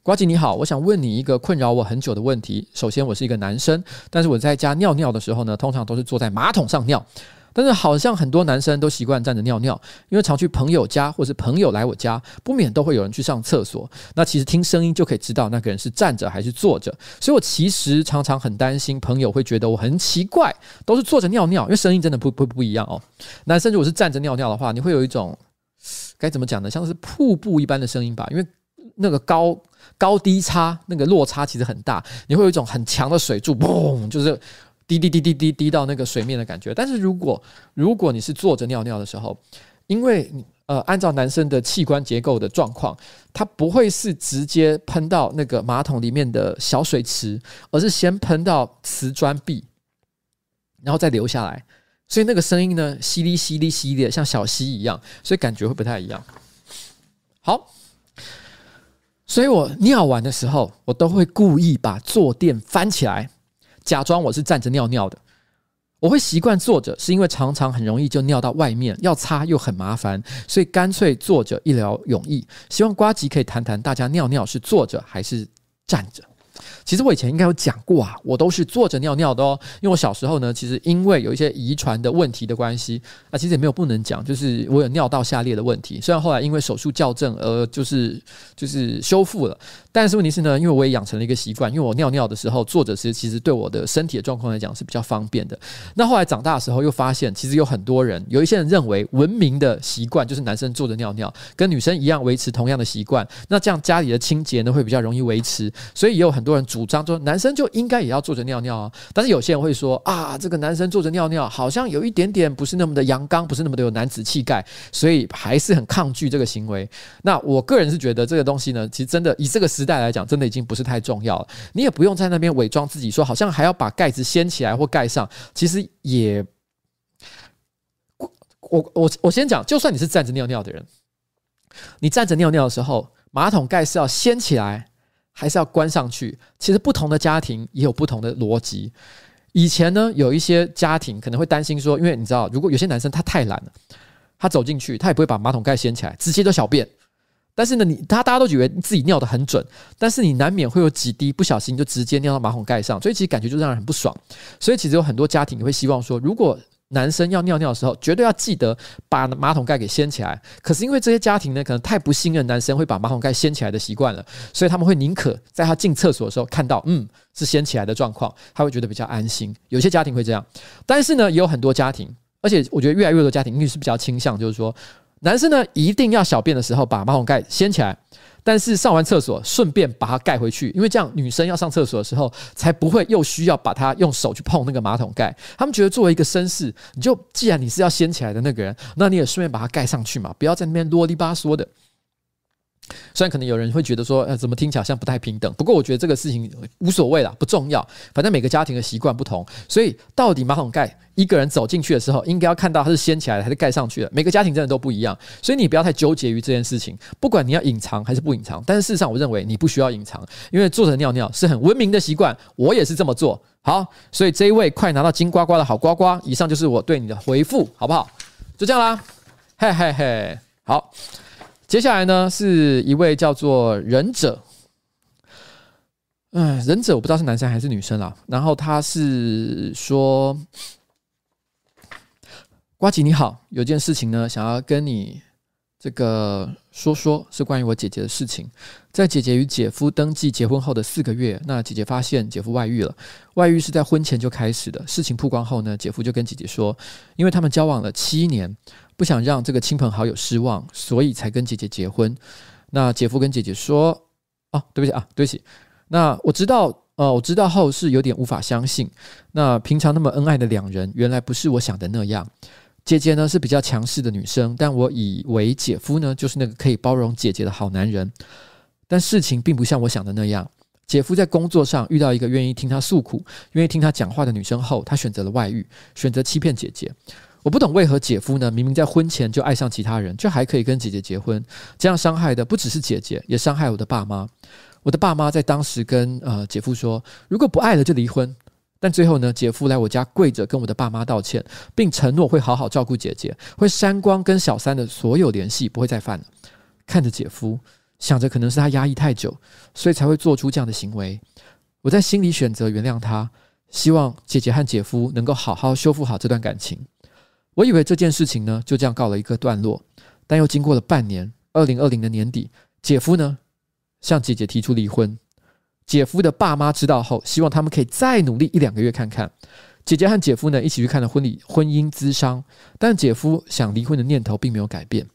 瓜姐你好，我想问你一个困扰我很久的问题。首先，我是一个男生，但是我在家尿尿的时候呢，通常都是坐在马桶上尿。”但是好像很多男生都习惯站着尿尿，因为常去朋友家或是朋友来我家，不免都会有人去上厕所。那其实听声音就可以知道那个人是站着还是坐着，所以我其实常常很担心朋友会觉得我很奇怪，都是坐着尿尿，因为声音真的不不不一样哦。男生如果是站着尿尿的话，你会有一种该怎么讲呢？像是瀑布一般的声音吧，因为那个高高低差那个落差其实很大，你会有一种很强的水柱，嘣，就是。滴滴滴滴滴滴到那个水面的感觉，但是如果如果你是坐着尿尿的时候，因为呃按照男生的器官结构的状况，它不会是直接喷到那个马桶里面的小水池，而是先喷到瓷砖壁，然后再流下来，所以那个声音呢，淅沥淅沥淅沥的，像小溪一样，所以感觉会不太一样。好，所以我尿完的时候，我都会故意把坐垫翻起来。假装我是站着尿尿的，我会习惯坐着，是因为常常很容易就尿到外面，要擦又很麻烦，所以干脆坐着一劳永逸。希望瓜吉可以谈谈，大家尿尿是坐着还是站着？其实我以前应该有讲过啊，我都是坐着尿尿的哦。因为我小时候呢，其实因为有一些遗传的问题的关系，啊，其实也没有不能讲，就是我有尿道下裂的问题。虽然后来因为手术校正而就是就是修复了，但是问题是呢，因为我也养成了一个习惯，因为我尿尿的时候坐着时，其实对我的身体的状况来讲是比较方便的。那后来长大的时候又发现，其实有很多人，有一些人认为文明的习惯就是男生坐着尿尿，跟女生一样维持同样的习惯，那这样家里的清洁呢会比较容易维持，所以也有很多人主主张说男生就应该也要坐着尿尿啊，但是有些人会说啊，这个男生坐着尿尿好像有一点点不是那么的阳刚，不是那么的有男子气概，所以还是很抗拒这个行为。那我个人是觉得这个东西呢，其实真的以这个时代来讲，真的已经不是太重要了。你也不用在那边伪装自己，说好像还要把盖子掀起来或盖上，其实也，我我我先讲，就算你是站着尿尿的人，你站着尿尿的时候，马桶盖是要掀起来。还是要关上去。其实不同的家庭也有不同的逻辑。以前呢，有一些家庭可能会担心说，因为你知道，如果有些男生他太懒了，他走进去，他也不会把马桶盖掀起来，直接就小便。但是呢，你他大家都以为自己尿得很准，但是你难免会有几滴不小心就直接尿到马桶盖上，所以其实感觉就让人很不爽。所以其实有很多家庭也会希望说，如果男生要尿尿的时候，绝对要记得把马桶盖给掀起来。可是因为这些家庭呢，可能太不信任男生会把马桶盖掀起来的习惯了，所以他们会宁可在他进厕所的时候看到，嗯，是掀起来的状况，他会觉得比较安心。有些家庭会这样，但是呢，也有很多家庭，而且我觉得越来越多家庭，因为是比较倾向，就是说，男生呢一定要小便的时候把马桶盖掀起来。但是上完厕所顺便把它盖回去，因为这样女生要上厕所的时候才不会又需要把它用手去碰那个马桶盖。他们觉得作为一个绅士，你就既然你是要掀起来的那个人，那你也顺便把它盖上去嘛，不要在那边啰里吧嗦的。虽然可能有人会觉得说，呃，怎么听起来好像不太平等？不过我觉得这个事情无所谓啦，不重要。反正每个家庭的习惯不同，所以到底马桶盖一个人走进去的时候，应该要看到它是掀起来的还是盖上去的。每个家庭真的都不一样，所以你不要太纠结于这件事情。不管你要隐藏还是不隐藏，但是事实上，我认为你不需要隐藏，因为坐着尿尿是很文明的习惯，我也是这么做。好，所以这一位快拿到金呱呱的好呱呱，以上就是我对你的回复，好不好？就这样啦，嘿嘿嘿，好。接下来呢，是一位叫做忍者。嗯，忍者我不知道是男生还是女生啦。然后他是说：“瓜吉你好，有件事情呢，想要跟你这个说说，是关于我姐姐的事情。在姐姐与姐夫登记结婚后的四个月，那姐姐发现姐夫外遇了。外遇是在婚前就开始的。事情曝光后呢，姐夫就跟姐姐说，因为他们交往了七年，不想让这个亲朋好友失望，所以才跟姐姐结婚。那姐夫跟姐姐说：‘哦，对不起啊，对不起。’那我知道，呃，我知道后是有点无法相信。那平常那么恩爱的两人，原来不是我想的那样。姐姐呢是比较强势的女生，但我以为姐夫呢就是那个可以包容姐姐的好男人。但事情并不像我想的那样。姐夫在工作上遇到一个愿意听他诉苦、愿意听他讲话的女生后，他选择了外遇，选择欺骗姐姐。我不懂为何姐夫呢明明在婚前就爱上其他人，却还可以跟姐姐结婚。这样伤害的不只是姐姐，也伤害我的爸妈。我的爸妈在当时跟呃姐夫说，如果不爱了就离婚。但最后呢，姐夫来我家跪着跟我的爸妈道歉，并承诺会好好照顾姐姐，会删光跟小三的所有联系，不会再犯了。看着姐夫，想着可能是他压抑太久，所以才会做出这样的行为。我在心里选择原谅他，希望姐姐和姐夫能够好好修复好这段感情。我以为这件事情呢就这样告了一个段落，但又经过了半年，二零二零的年底，姐夫呢，向姐姐提出离婚，姐夫的爸妈知道后，希望他们可以再努力一两个月看看。姐姐和姐夫呢一起去看了婚礼婚姻咨商，但姐夫想离婚的念头并没有改变。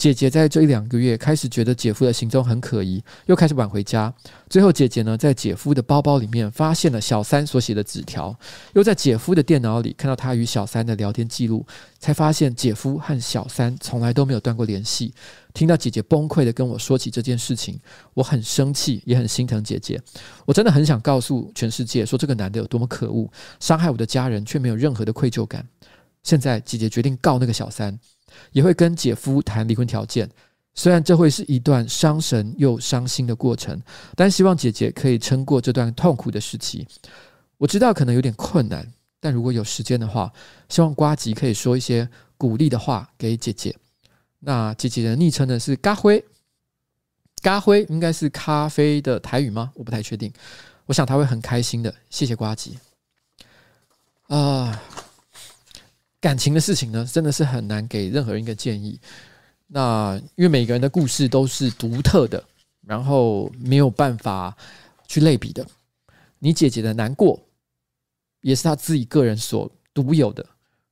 姐姐在这一两个月开始觉得姐夫的行踪很可疑，又开始晚回家。最后，姐姐呢在姐夫的包包里面发现了小三所写的纸条，又在姐夫的电脑里看到他与小三的聊天记录，才发现姐夫和小三从来都没有断过联系。听到姐姐崩溃的跟我说起这件事情，我很生气，也很心疼姐姐。我真的很想告诉全世界，说这个男的有多么可恶，伤害我的家人却没有任何的愧疚感。现在，姐姐决定告那个小三。也会跟姐夫谈离婚条件，虽然这会是一段伤神又伤心的过程，但希望姐姐可以撑过这段痛苦的时期。我知道可能有点困难，但如果有时间的话，希望瓜吉可以说一些鼓励的话给姐姐。那姐姐的昵称呢是咖灰，咖灰应该是咖啡的台语吗？我不太确定。我想她会很开心的。谢谢瓜吉。啊、感情的事情呢，真的是很难给任何人一个建议。那因为每个人的故事都是独特的，然后没有办法去类比的。你姐姐的难过，也是她自己个人所独有的，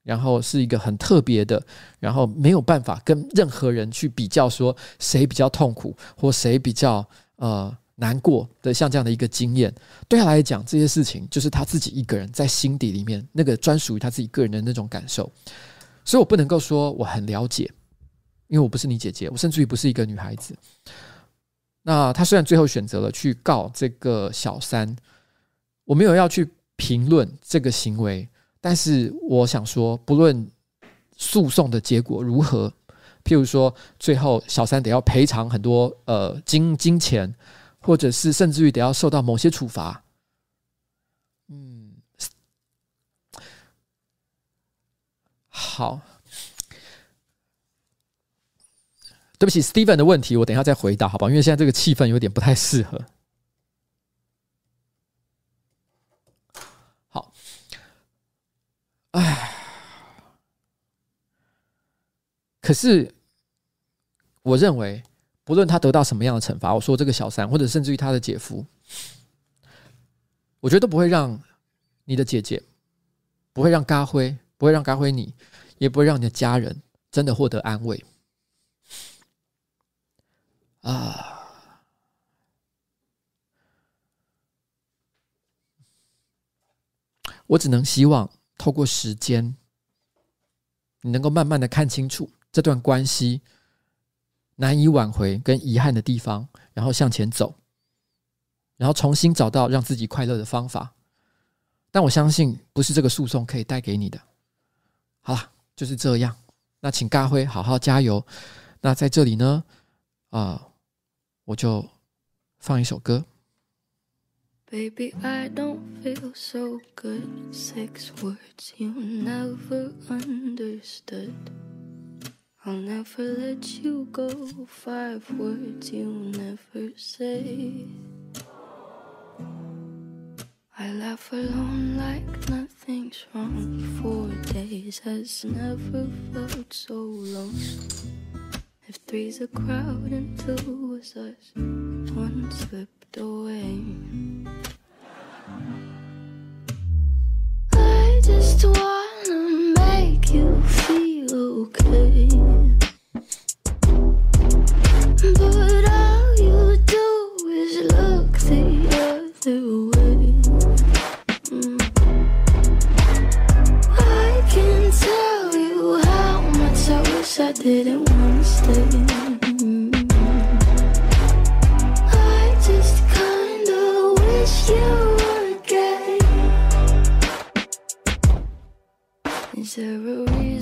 然后是一个很特别的，然后没有办法跟任何人去比较，说谁比较痛苦或谁比较呃。难过的像这样的一个经验，对他来讲，这些事情就是他自己一个人在心底里面那个专属于他自己个人的那种感受，所以我不能够说我很了解，因为我不是你姐姐，我甚至于不是一个女孩子。那他虽然最后选择了去告这个小三，我没有要去评论这个行为，但是我想说，不论诉讼的结果如何，譬如说最后小三得要赔偿很多呃金金钱。或者是甚至于得要受到某些处罚，嗯，好，对不起，Steven 的问题我等一下再回答，好吧？因为现在这个气氛有点不太适合。好，哎，可是我认为。不论他得到什么样的惩罚，我说这个小三，或者甚至于他的姐夫，我觉得都不会让你的姐姐，不会让嘎辉，不会让嘎辉你，也不会让你的家人真的获得安慰啊！我只能希望透过时间，你能够慢慢的看清楚这段关系。难以挽回跟遗憾的地方，然后向前走，然后重新找到让自己快乐的方法。但我相信，不是这个诉讼可以带给你的。好了，就是这样。那请嘎辉好好加油。那在这里呢，啊、呃，我就放一首歌。Baby, I don't feel so good. Six words you never understood. I'll never let you go. Five words you never say. I laugh alone like nothing's wrong. Four days has never felt so long. If three's a crowd and two was us, one slipped away. I just feel okay. But all you do is look the other way. Mm. I can tell you how much I wish I didn't wanna stay. Mm. I just kinda wish you were gay. Is there a reason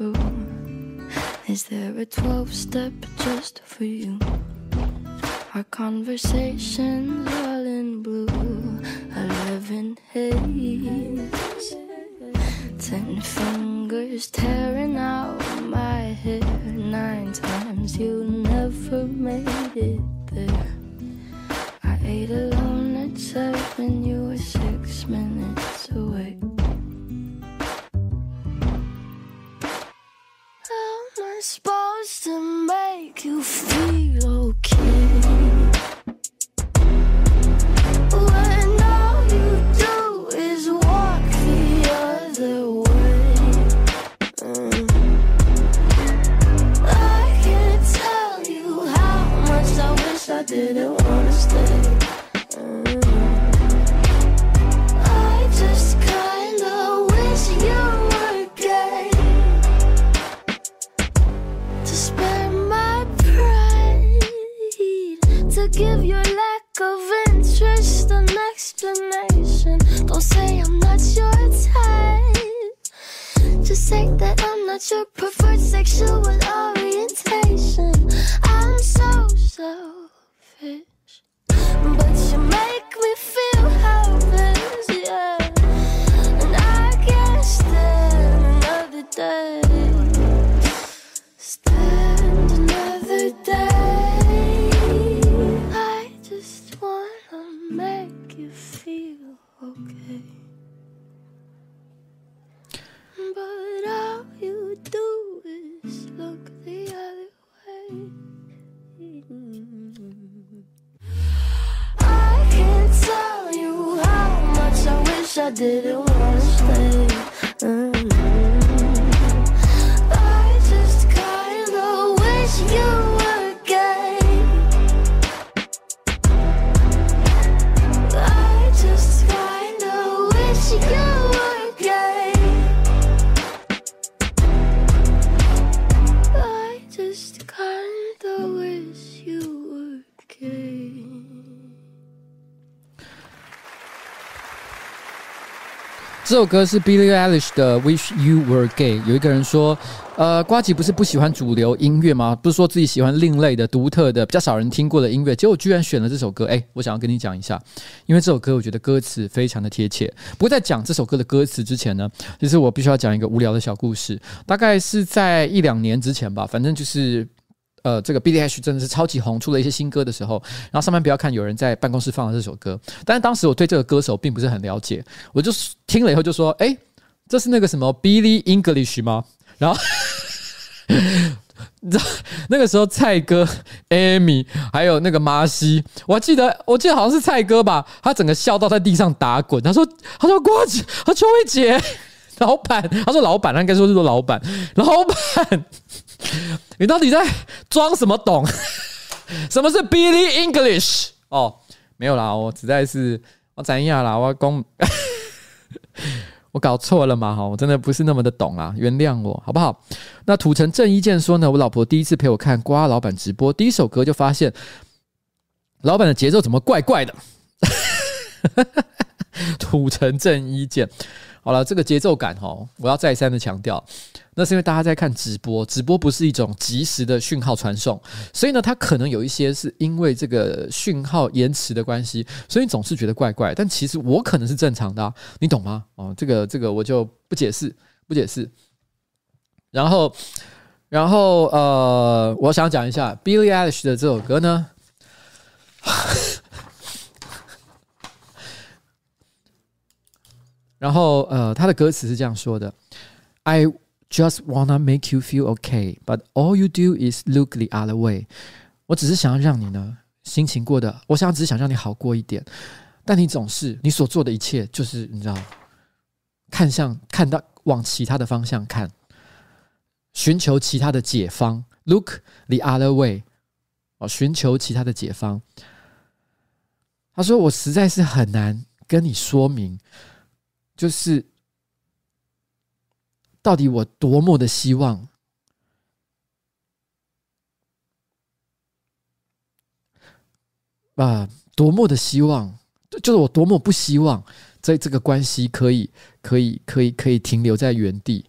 Is there a 12 step just for you? Our conversations all in blue, 11 haze. Ten fingers tearing out my hair. Nine times you never made it there. I ate alone at seven, you 这首歌是 Billie Eilish 的《Wish You Were Gay》。有一个人说：“呃，瓜吉不是不喜欢主流音乐吗？不是说自己喜欢另类的、独特的、比较少人听过的音乐，结果居然选了这首歌。”哎，我想要跟你讲一下，因为这首歌我觉得歌词非常的贴切。不过在讲这首歌的歌词之前呢，其实我必须要讲一个无聊的小故事。大概是在一两年之前吧，反正就是。呃，这个 B D H 真的是超级红，出了一些新歌的时候，然后上班不要看有人在办公室放了这首歌，但是当时我对这个歌手并不是很了解，我就听了以后就说，哎，这是那个什么 Billie English 吗？然后你知道那个时候蔡哥、Amy 还有那个麻西，我还记得，我记得好像是蔡哥吧，他整个笑到在地上打滚，他说，他说呱吉，他说秋薇姐。老板，他说老板，他应该说是说老板。老板，你到底在装什么懂？什么是 Billie English？哦，没有啦，我实在是我怎样啦？我公，我搞错了嘛？哈，我真的不是那么的懂啊，原谅我好不好？那土城正一健说呢，我老婆第一次陪我看瓜老板直播，第一首歌就发现老板的节奏怎么怪怪的。土城正一健。好了，这个节奏感哈，我要再三的强调，那是因为大家在看直播，直播不是一种即时的讯号传送，所以呢，它可能有一些是因为这个讯号延迟的关系，所以你总是觉得怪怪。但其实我可能是正常的，你懂吗？哦，这个这个我就不解释，不解释。然后，然后呃，我想讲一下 Billie Eilish 的这首歌呢。然后呃，他的歌词是这样说的：“I just wanna make you feel okay, but all you do is look the other way。”我只是想要让你呢心情过得，我想只是想让你好过一点，但你总是你所做的一切就是你知道，看向看到往其他的方向看，寻求其他的解方，look the other way。哦，寻求其他的解方。他说：“我实在是很难跟你说明，就是到底我多么的希望啊，多么的希望，就是我多么不希望在这个关系可以、可以、可以、可以停留在原地。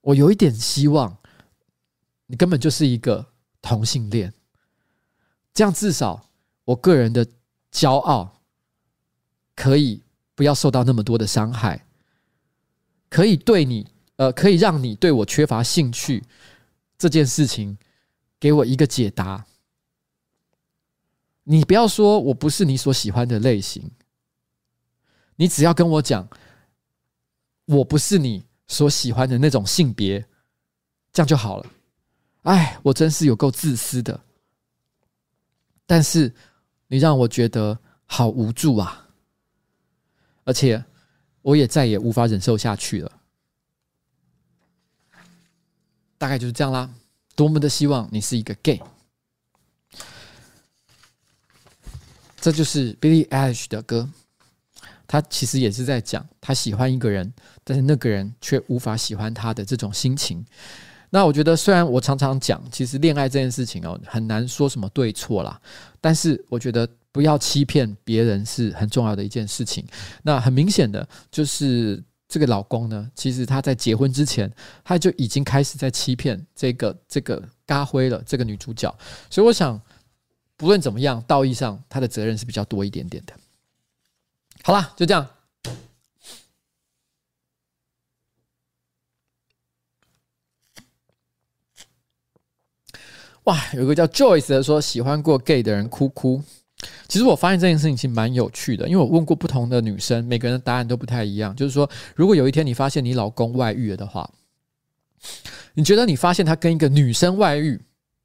我有一点希望，你根本就是一个同性恋。”这样至少我个人的骄傲可以不要受到那么多的伤害，可以对你呃，可以让你对我缺乏兴趣这件事情给我一个解答。你不要说我不是你所喜欢的类型，你只要跟我讲我不是你所喜欢的那种性别，这样就好了。哎，我真是有够自私的。但是，你让我觉得好无助啊！而且，我也再也无法忍受下去了。大概就是这样啦。多么的希望你是一个 gay。这就是 Billie Eilish 的歌，他其实也是在讲他喜欢一个人，但是那个人却无法喜欢他的这种心情。那我觉得，虽然我常常讲，其实恋爱这件事情哦，很难说什么对错啦。但是我觉得，不要欺骗别人是很重要的一件事情。那很明显的就是，这个老公呢，其实他在结婚之前，他就已经开始在欺骗这个这个嘎辉了，这个女主角。所以我想，不论怎么样，道义上他的责任是比较多一点点的。好啦，就这样。哇，有个叫 Joyce 的说喜欢过 gay 的人哭哭。其实我发现这件事情其实蛮有趣的，因为我问过不同的女生，每个人的答案都不太一样。就是说，如果有一天你发现你老公外遇了的话，你觉得你发现他跟一个女生外遇，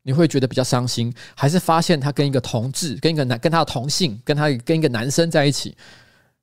你会觉得比较伤心，还是发现他跟一个同志、跟一个男、跟他的同性、跟他跟一个男生在一起？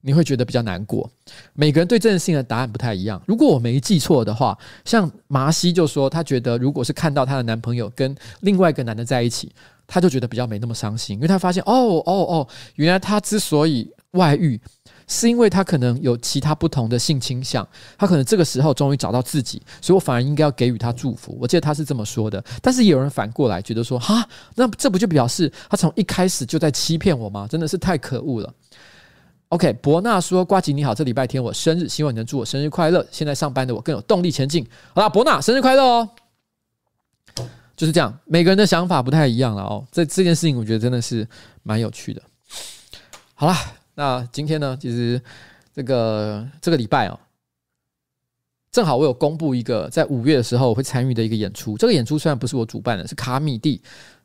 你会觉得比较难过。每个人对这件事情的答案不太一样。如果我没记错的话，像麻西就说，她觉得如果是看到她的男朋友跟另外一个男的在一起，他就觉得比较没那么伤心，因为他发现哦哦哦，原来他之所以外遇，是因为他可能有其他不同的性倾向，他可能这个时候终于找到自己，所以我反而应该要给予他祝福。我记得他是这么说的。但是也有人反过来觉得说，哈，那这不就表示他从一开始就在欺骗我吗？真的是太可恶了。OK，伯纳说：“瓜吉你好，这礼拜天我生日，希望你能祝我生日快乐。现在上班的我更有动力前进。好啦，伯纳生日快乐哦！就是这样，每个人的想法不太一样了哦。这这件事情我觉得真的是蛮有趣的。好啦，那今天呢，其实这个这个礼拜哦，正好我有公布一个在五月的时候会参与的一个演出。这个演出虽然不是我主办的，是卡米蒂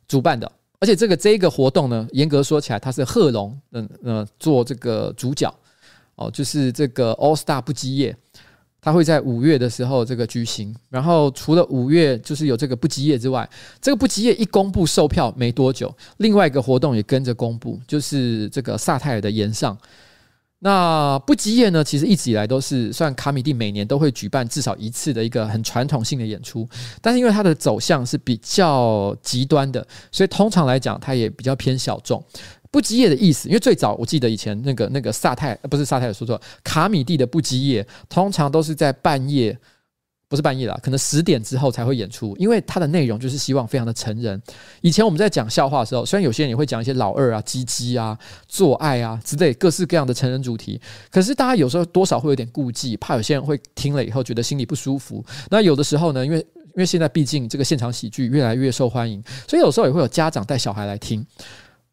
主办的。”而且这个这个活动呢，严格说起来，它是贺龙嗯呃做这个主角哦，就是这个 All Star 不羁夜，它会在五月的时候这个举行。然后除了五月就是有这个不吉夜之外，这个不吉夜一公布售票没多久，另外一个活动也跟着公布，就是这个萨泰尔的炎上。那不吉夜呢，其实一直以来都是算卡米蒂每年都会举办至少一次的一个很传统性的演出，但是因为它的走向是比较极端的，所以通常来讲它也比较偏小众。不羁夜的意思，因为最早我记得以前那个那个萨泰不是萨泰说错，卡米蒂的不羁夜通常都是在半夜。不是半夜啦，可能十点之后才会演出，因为它的内容就是希望非常的成人。以前我们在讲笑话的时候，虽然有些人也会讲一些老二啊、鸡鸡啊、做爱啊之类各式各样的成人主题，可是大家有时候多少会有点顾忌，怕有些人会听了以后觉得心里不舒服。那有的时候呢，因为因为现在毕竟这个现场喜剧越来越受欢迎，所以有时候也会有家长带小孩来听。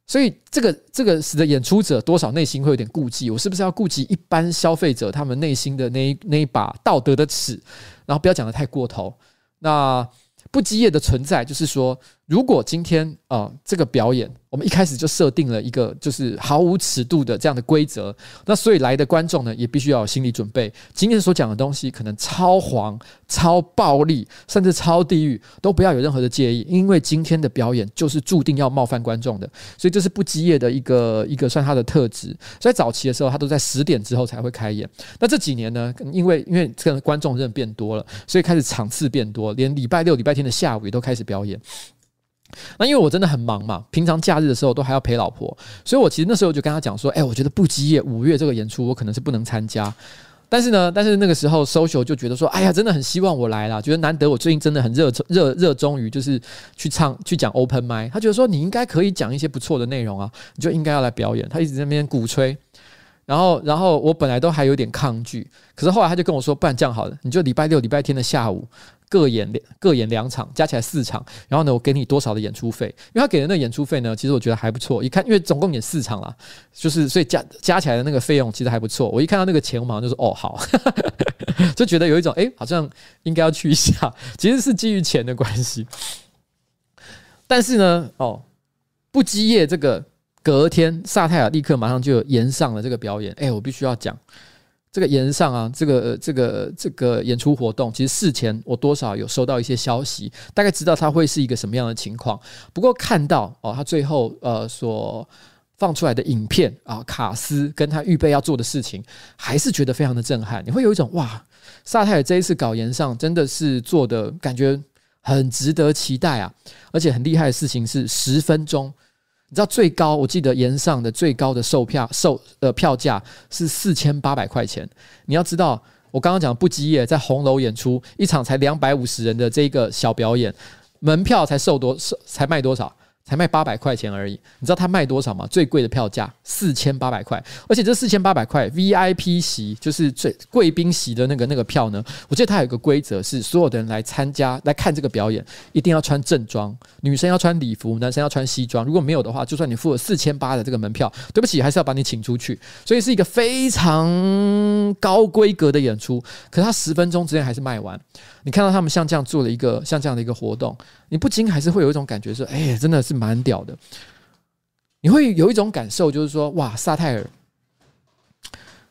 所以这个这个使得演出者多少内心会有点顾忌，我是不是要顾及一般消费者他们内心的那一那一把道德的尺，然后不要讲的太过头。那不羁业的存在，就是说如果今天啊、这个表演我们一开始就设定了一个就是毫无尺度的这样的规则，那所以来的观众呢也必须要有心理准备。今天所讲的东西可能超黄、超暴力，甚至超地狱，都不要有任何的介意，因为今天的表演就是注定要冒犯观众的。所以这是不羁夜的一个一个算他的特质。所以早期的时候，他都在十点之后才会开演。那这几年呢，因为因为这个观众人变多了，所以开始场次变多，连礼拜六、礼拜天的下午也都开始表演。那因为我真的很忙嘛，平常假日的时候都还要陪老婆，所以我其实那时候就跟他讲说，哎，我觉得不羁夜五月这个演出我可能是不能参加，但是呢，但是那个时候 social 就觉得说，哎呀，真的很希望我来啦，觉得难得我最近真的很热热热衷于就是去唱去讲 open mic，他觉得说你应该可以讲一些不错的内容啊，你就应该要来表演，他一直在那边鼓吹，然后然后我本来都还有点抗拒，可是后来他就跟我说，不然这样好了，你就礼拜六礼拜天的下午。各演两各演两场，加起来四场。然后呢，我给你多少的演出费？因为他给的那个演出费呢，其实我觉得还不错。一看，因为总共演四场啦，就是所以加加起来的那个费用其实还不错。我一看到那个钱，我马上就说：“哦，好。”就觉得有一种哎、好像应该要去一下。其实是基于钱的关系。但是呢，哦，不羁夜这个隔天，萨泰尔立刻马上就延上了这个表演。哎、我必须要讲。这个演上啊，这个这个这个演出活动，其实事前我多少有收到一些消息，大概知道它会是一个什么样的情况。不过看到哦，他最后呃所放出来的影片啊，卡斯跟他预备要做的事情，还是觉得非常的震撼。你会有一种哇，萨泰尔这一次搞演上真的是做的感觉很值得期待啊！而且很厉害的事情是十分钟。你知道最高？我记得炎上的最高的售票售呃票价是四千八百块钱。你要知道，我刚刚讲不羁夜在红楼演出一场才两百五十人的这个小表演，门票才售多售才卖多少？才卖八百块钱而已，你知道他卖多少吗？最贵的票价四千八百块，而且这四千八百块 VIP 席就是最贵宾席的那个那个票呢。我记得他有一个规则是，所有的人来参加来看这个表演，一定要穿正装，女生要穿礼服，男生要穿西装。如果没有的话，就算你付了四千八的这个门票，对不起，还是要把你请出去。所以是一个非常高规格的演出，可是他十分钟之内还是卖完。你看到他们像这样做了一个像这样的一个活动，你不禁还是会有一种感觉说，哎呀，真的是蛮屌的。你会有一种感受，就是说，哇，萨泰尔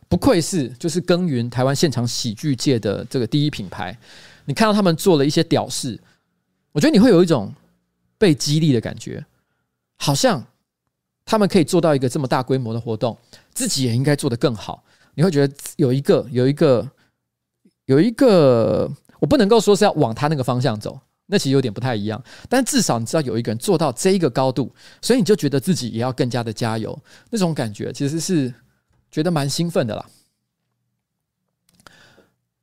不愧是就是耕耘台湾现场喜剧界的这个第一品牌。你看到他们做了一些屌事，我觉得你会有一种被激励的感觉，好像他们可以做到一个这么大规模的活动，自己也应该做得更好。你会觉得有一个有一个有一个。我不能够说是要往他那个方向走，那其实有点不太一样。但至少你知道有一个人做到这一个高度，所以你就觉得自己也要更加的加油，那种感觉其实是觉得蛮兴奋的啦。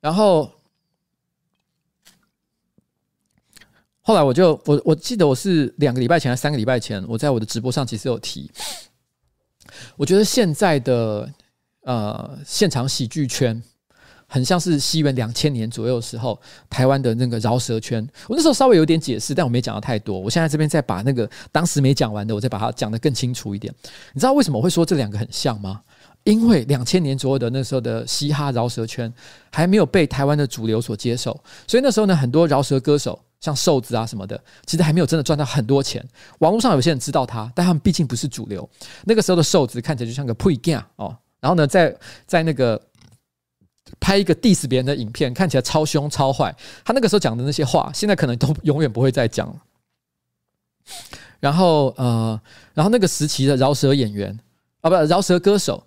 然后后来我就我我记得我是两个礼拜前还是三个礼拜前，我在我的直播上其实有提，我觉得现在的呃现场喜剧圈。很像是西元两千年左右的时候，台湾的那个饶舌圈。我那时候稍微有点解释，但我没讲的太多。我现在这边再把那个当时没讲完的，我再把它讲得更清楚一点。你知道为什么我会说这两个很像吗？因为两千年左右的那时候的嘻哈饶舌圈还没有被台湾的主流所接受，所以那时候呢，很多饶舌歌手像瘦子啊什么的，其实还没有真的赚到很多钱。网络上有些人知道他，但他们毕竟不是主流。那个时候的瘦子看起来就像个屁孩哦，然后呢，在在那个。拍一个 diss 别人的影片，看起来超凶超坏。他那个时候讲的那些话，现在可能都永远不会再讲了。然后呃，然后那个时期的饶舌演员啊，不，饶舌歌手，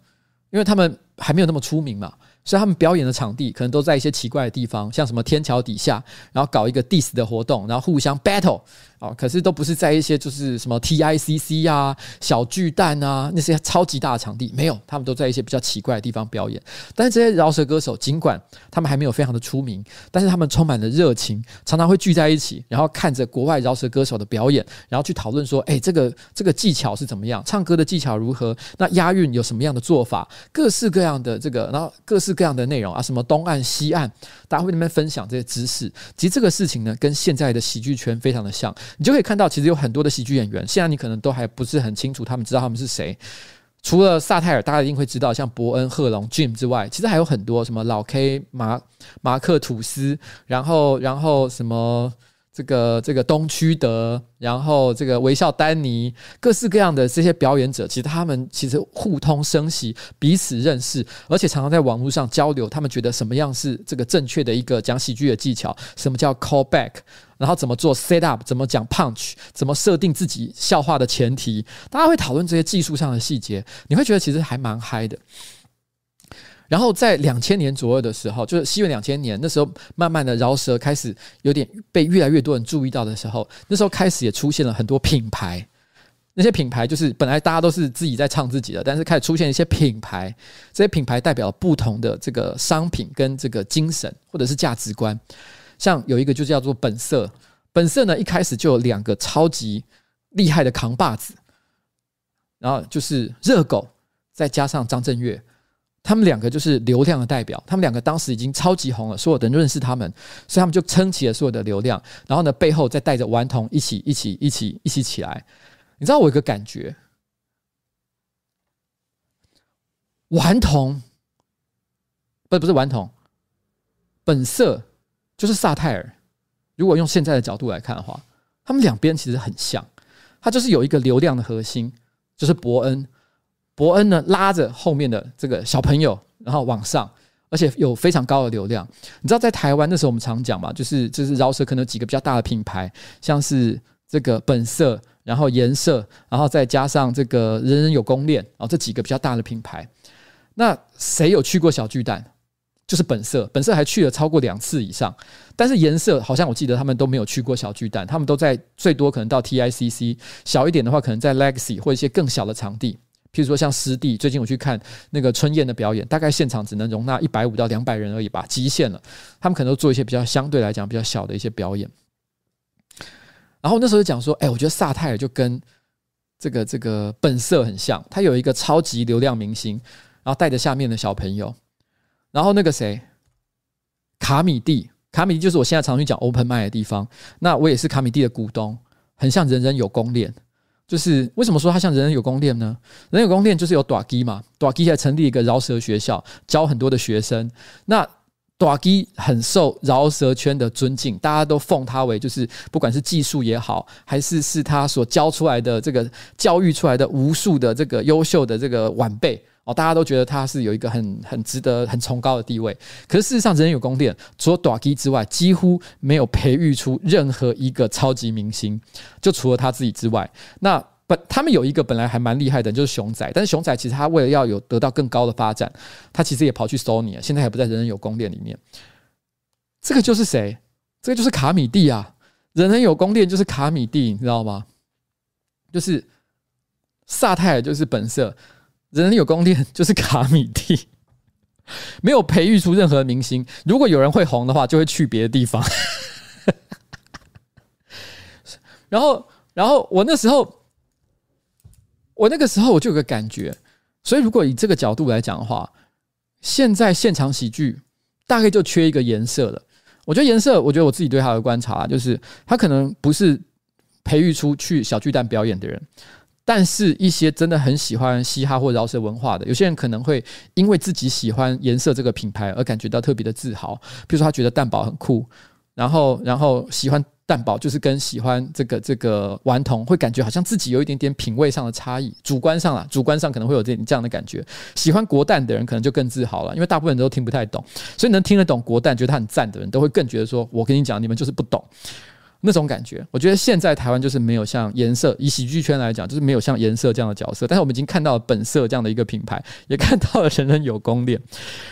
因为他们还没有那么出名嘛。所以他们表演的场地可能都在一些奇怪的地方，像什么天桥底下，然后搞一个 diss 的活动，然后互相 battle 啊，可是都不是在一些就是什么 TICC 啊、小巨蛋啊那些超级大的场地，没有，他们都在一些比较奇怪的地方表演。但是这些饶舌歌手，尽管他们还没有非常的出名，但是他们充满了热情，常常会聚在一起，然后看着国外饶舌歌手的表演，然后去讨论说，哎，这个这个技巧是怎么样，唱歌的技巧如何，那押韵有什么样的做法，各式各样的这个，然后各式。各样的内容啊，什么东岸西岸，大家会那边分享这些知识。其实这个事情呢，跟现在的喜剧圈非常的像。你就可以看到，其实有很多的喜剧演员，现在你可能都还不是很清楚，他们知道他们是谁。除了萨泰尔，大家一定会知道，像伯恩、赫龙、Jim 之外，其实还有很多什么老 K、马马克吐斯，然后然后什么这个这个东区德，然后这个微笑丹尼，各式各样的这些表演者，其实他们其实互通声息，彼此认识，而且常常在网络上交流。他们觉得什么样是这个正确的一个讲喜剧的技巧？什么叫 call back？然后怎么做 set up？怎么讲 punch？怎么设定自己笑话的前提？大家会讨论这些技术上的细节，你会觉得其实还蛮嗨的。然后在两千年左右的时候，就是西元两千年那时候，慢慢的饶舌开始有点被越来越多人注意到的时候，那时候开始也出现了很多品牌。那些品牌就是本来大家都是自己在唱自己的，但是开始出现一些品牌，这些品牌代表不同的这个商品跟这个精神或者是价值观。像有一个就叫做本色，本色呢一开始就有两个超级厉害的扛把子，然后就是热狗，再加上张震岳。他们两个就是流量的代表，他们两个当时已经超级红了，所有的人认识他们，所以他们就撑起了所有的流量。然后呢，背后再带着顽童一起、一起、一起、一起起来。你知道我有个感觉，顽童不不是顽童，本色就是萨泰尔。如果用现在的角度来看的话，他们两边其实很像，他就是有一个流量的核心，就是伯恩。伯恩呢，拉着后面的这个小朋友，然后往上，而且有非常高的流量。你知道，在台湾那时候我们常讲嘛，就是就是饶舌可能有几个比较大的品牌，像是这个本色，然后颜色，然后再加上这个人人有功练，然后这几个比较大的品牌。那谁有去过小巨蛋？就是本色，本色还去了超过两次以上。但是颜色好像我记得他们都没有去过小巨蛋，他们都在最多可能到 TICC，小一点的话可能在 Legacy 或一些更小的场地。譬如说像师弟，最近我去看那个春燕的表演，大概现场只能容纳一百五到两百人而已吧，极限了。他们可能都做一些比较相对来讲比较小的一些表演。然后那时候就讲说，哎，我觉得萨泰尔就跟这个这个本色很像，他有一个超级流量明星，然后带着下面的小朋友。然后那个谁，卡米蒂，卡米蒂就是我现在常去讲 open mic 的地方，那我也是卡米蒂的股东，很像人人有功练。就是为什么说他像人人有功殿呢？人人有功殿就是有短基嘛，短基还成立一个饶舌学校，教很多的学生。那短基很受饶舌圈的尊敬，大家都奉他为就是不管是技术也好，还是是他所教出来的这个教育出来的无数的这个优秀的这个晚辈。哦，大家都觉得他是有一个很很值得、很崇高的地位。可是事实上，人人有宫殿，除了大支之外，几乎没有培育出任何一个超级明星。就除了他自己之外，那本他们有一个本来还蛮厉害的，就是熊仔。但是熊仔其实他为了要有得到更高的发展，他其实也跑去 Sony 了，现在还不在人人有宫殿里面。这个就是谁？这个就是卡米蒂啊！人人有宫殿就是卡米蒂，你知道吗？就是萨泰尔，就是本色。人有宫殿就是卡米蒂，没有培育出任何明星。如果有人会红的话，就会去别的地方。然后，然后我那时候，我那个时候我就有个感觉。所以，如果以这个角度来讲的话，现在现场喜剧大概就缺一个颜色了。我觉得颜色，我觉得我自己对他的观察就是，他可能不是培育出去小巨蛋表演的人。但是，一些真的很喜欢嘻哈或饶舌文化的，有些人可能会因为自己喜欢颜色这个品牌而感觉到特别的自豪。比如说，他觉得蛋堡很酷，然后，然后喜欢蛋堡，就是跟喜欢这个这个顽童，会感觉好像自己有一点点品味上的差异。主观上啊，主观上可能会有这这样的感觉。喜欢国蛋的人可能就更自豪了，因为大部分人都听不太懂，所以能听得懂国蛋，觉得他很赞的人，都会更觉得说：“我跟你讲，你们就是不懂。”那种感觉，我觉得现在台湾就是没有像颜色，以喜剧圈来讲，就是没有像颜色这样的角色。但是我们已经看到了本色这样的一个品牌，也看到了人人有功练。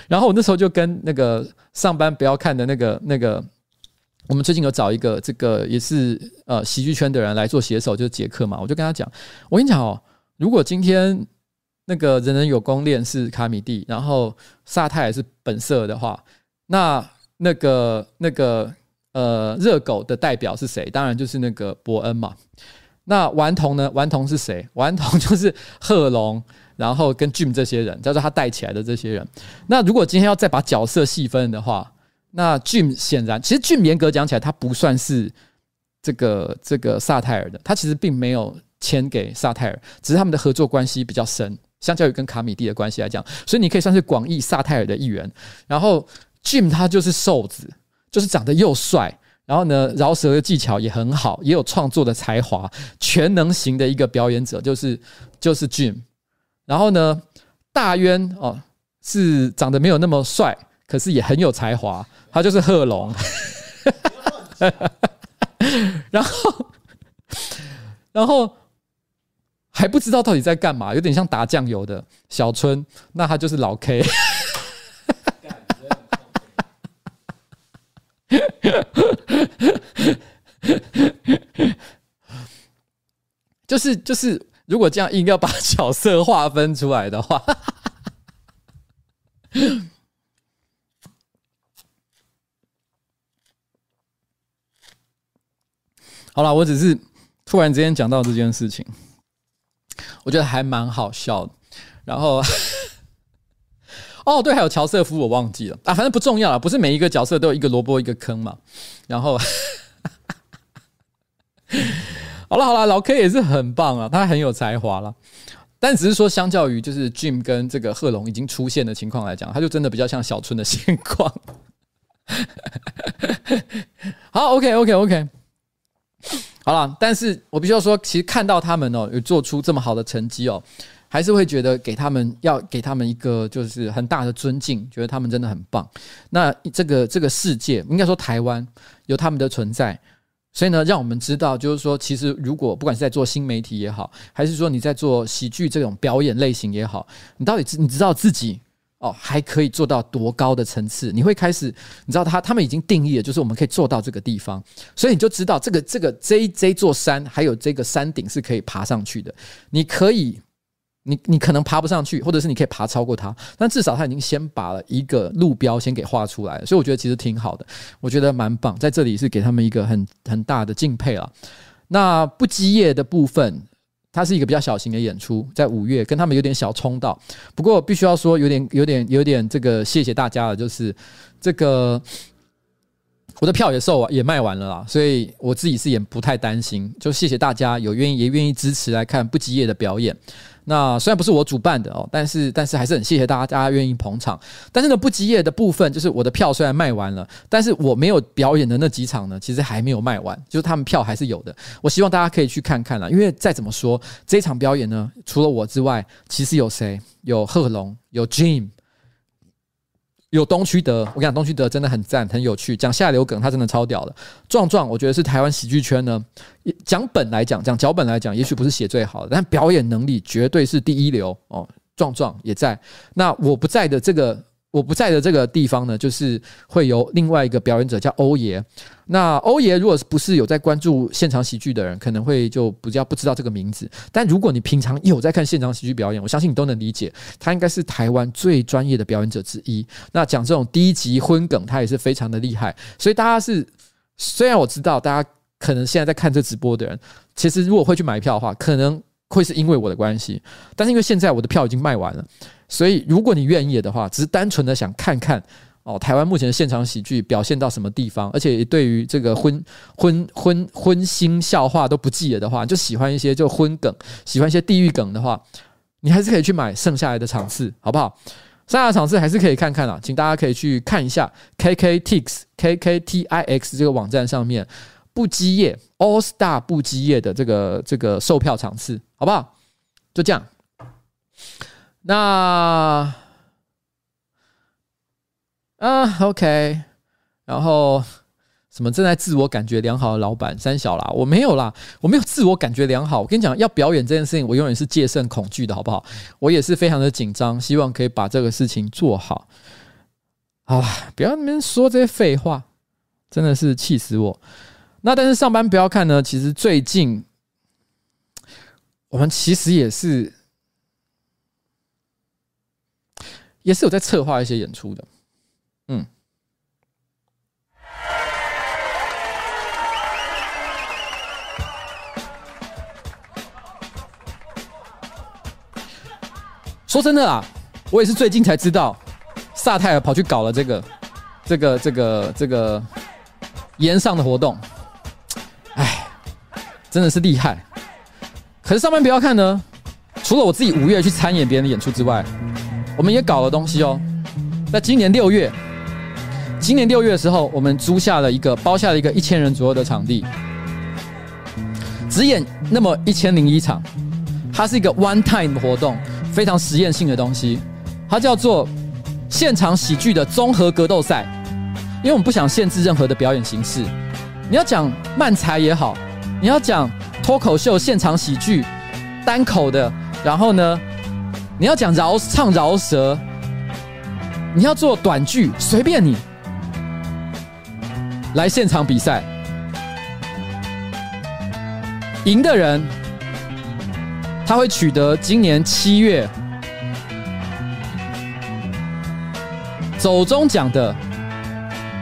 然后我那时候就跟那个上班不要看的那个那个，我们最近有找一个这个也是呃喜剧圈的人来做写手，就是杰克嘛。我就跟他讲，我跟你讲哦，如果今天那个人人有功练是卡米蒂，然后萨泰尔是本色的话，那那个那个。呃，热狗的代表是谁？当然就是那个伯恩嘛。那顽童呢？顽童是谁？顽童就是贺龙，然后跟 Jim 这些人，叫做他带起来的这些人。那如果今天要再把角色细分的话，那 Jim 显然，其实 Jim 严格讲起来，他不算是这个这个萨泰尔的，他其实并没有签给萨泰尔，只是他们的合作关系比较深，相较于跟卡米蒂的关系来讲，所以你可以算是广义萨泰尔的一员。然后 Jim 他就是瘦子。就是长得又帅，然后呢，饶舌的技巧也很好，也有创作的才华，全能型的一个表演者，就是就是 Jim。然后呢，大渊哦是长得没有那么帅，可是也很有才华，他就是贺珑。然后，然后还不知道到底在干嘛，有点像打酱油的小春，那他就是老 K。就 是就是，如果这样硬要把角色划分出来的话，好了，我只是突然之间讲到这件事情，我觉得还蛮好笑的。然后。哦，对，还有乔瑟夫，我忘记了啊，反正不重要了，不是每一个角色都有一个萝卜一个坑嘛。然后，好了好了，老 K 也是很棒啊，他很有才华了，但只是说，相较于就是 Jim 跟这个贺龙已经出现的情况来讲，他就真的比较像小春的现况。好，OK OK OK，好了，但是我必须要说，其实看到他们哦，有做出这么好的成绩哦。还是会觉得给他们要给他们一个就是很大的尊敬，觉得他们真的很棒。那这个这个世界应该说台湾有他们的存在，所以呢，让我们知道，就是说，其实如果不管是在做新媒体也好，还是说你在做喜剧这种表演类型也好，你到底知你知道自己哦还可以做到多高的层次？你会开始你知道他他们已经定义了，就是我们可以做到这个地方，所以你就知道这个这个这这座山还有这个山顶是可以爬上去的，你可以。你你可能爬不上去，或者是你可以爬超过它，但至少他已经先把了一个路标先给画出来，所以我觉得其实挺好的，我觉得蛮棒，在这里是给他们一个很很大的敬佩了。那不积夜的部分，它是一个比较小型的演出，在五月跟他们有点小冲到，不过必须要说有点有点有点这个谢谢大家了，就是这个我的票也售完也卖完了啦，所以我自己是也不太担心，就谢谢大家有愿意也愿意支持来看不羁夜的表演。那虽然不是我主办的哦，但是但是还是很谢谢大家，大家愿意捧场。但是呢，不激烈的部分，就是我的票虽然卖完了，但是我没有表演的那几场呢，其实还没有卖完，就是他们票还是有的。我希望大家可以去看看啦，因为再怎么说，这场表演呢，除了我之外，其实有谁？有贺龙，有 Jim。有东区德，我跟你讲，东区德真的很赞，很有趣，讲下流梗，他真的超屌的。壮壮，我觉得是台湾喜剧圈呢，讲本来讲，讲脚本来讲，也许不是写最好的，但表演能力绝对是第一流哦。壮壮也在，那我不在的这个。我不在的这个地方呢，就是会有另外一个表演者叫欧爷。那欧爷如果不是有在关注现场喜剧的人，可能会就比较不知道这个名字。但如果你平常有在看现场喜剧表演，我相信你都能理解，他应该是台湾最专业的表演者之一。那讲这种低级荤梗，他也是非常的厉害。所以大家是，虽然我知道大家可能现在在看这直播的人，其实如果会去买票的话，可能会是因为我的关系，但是因为现在我的票已经卖完了。所以，如果你愿意的话，只是单纯的想看看哦，台湾目前的现场喜剧表现到什么地方，而且对于这个荤荤荤荤腥笑话都不记得的话，就喜欢一些就荤梗，喜欢一些地狱梗的话，你还是可以去买剩下来的场次，好不好？剩下的场次还是可以看看啊，请大家可以去看一下 KKTix KKTIX 这个网站上面不羁夜 All Star 不羁夜的这个这个售票场次，好不好？就这样。那，啊，OK，然后什么正在自我感觉良好的老板三小啦，我没有啦，我没有自我感觉良好。我跟你讲，要表演这件事情，我永远是戒慎恐惧的，好不好？我也是非常的紧张，希望可以把这个事情做好。好了，不要那边说这些废话，真的是气死我。那但是上班不要看呢，其实最近我们其实也是。也是有在策划一些演出的，嗯。说真的啊，我也是最近才知道，萨泰尔跑去搞了这个、这个、这个、这个炎上的活动，哎，真的是厉害。可是上班不要看呢，除了我自己五月去参演别人的演出之外。我们也搞了东西哦，在今年六月，今年六月的时候，我们租下了一个包下了一个一千人左右的场地，只演那么一千零一场。它是一个 one time 活动，非常实验性的东西，它叫做现场喜剧的综合格斗赛。因为我们不想限制任何的表演形式，你要讲漫才也好，你要讲脱口秀、现场喜剧、单口的，然后呢，你要讲饶唱饶舌，你要做短剧，随便你来现场比赛，赢的人他会取得今年七月走中奖的。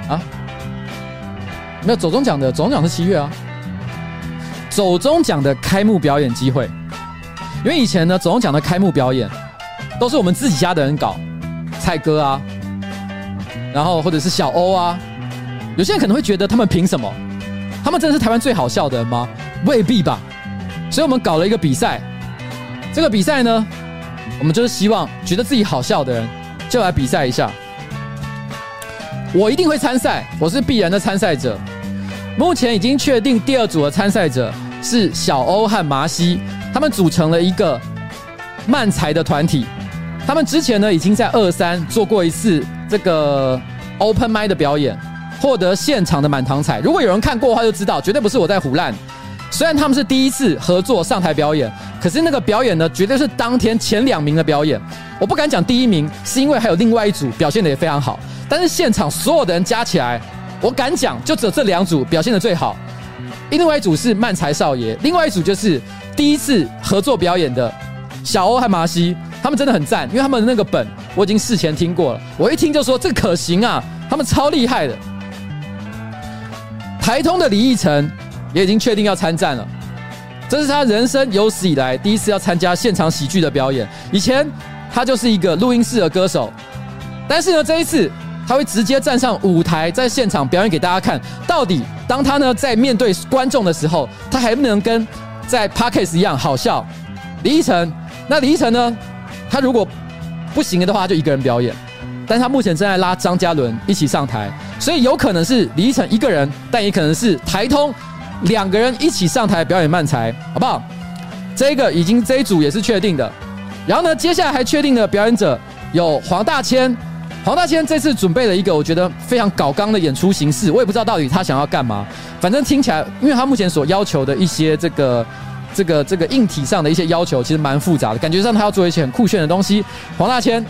啊，没有走中奖的，走钟奖是七月啊。走中奖的开幕表演机会，因为以前呢，走钟奖的开幕表演都是我们自己家的人搞，蔡哥啊，然后或者是小欧啊。有些人可能会觉得他们凭什么？他们真的是台湾最好笑的人吗？未必吧。所以我们搞了一个比赛，这个比赛呢，我们就是希望觉得自己好笑的人就来比赛一下。我一定会参赛，我是必然的参赛者。目前已经确定第二组的参赛者是小欧和麻西，他们组成了一个漫才的团体。他们之前呢已经在二三做过一次这个 open mic 的表演，获得现场的满堂彩。如果有人看过的话，就知道绝对不是我在胡烂。虽然他们是第一次合作上台表演，可是那个表演呢，绝对是当天前两名的表演。我不敢讲第一名，是因为还有另外一组表现的也非常好。但是现场所有的人加起来，我敢讲，就只有这两组表现的最好。另外一组是漫才少爷，另外一组就是第一次合作表演的小欧和麻西，他们真的很赞，因为他们的那个本我已经事前听过了，我一听就说这可行啊，他们超厉害的。台通的李义成也已经确定要参战了，这是他人生有史以来第一次要参加现场喜剧的表演，以前他就是一个录音室的歌手，但是呢，这一次。他会直接站上舞台，在现场表演给大家看。到底当他呢在面对观众的时候，他还不能跟在 parkas 一样好笑？李依晨，那李依晨呢？他如果不行了的话，就一个人表演。但他目前正在拉张嘉伦一起上台，所以有可能是李依晨一个人，但也可能是台通两个人一起上台表演慢才，好不好？这个已经这一组也是确定的。然后呢，接下来还确定的表演者有黄大千。黄大千这次准备了一个我觉得非常搞纲的演出形式，我也不知道到底他想要干嘛。反正听起来，因为他目前所要求的一些这个、这个、这个硬体上的一些要求，其实蛮复杂的，感觉上他要做一些很酷炫的东西。黄大千，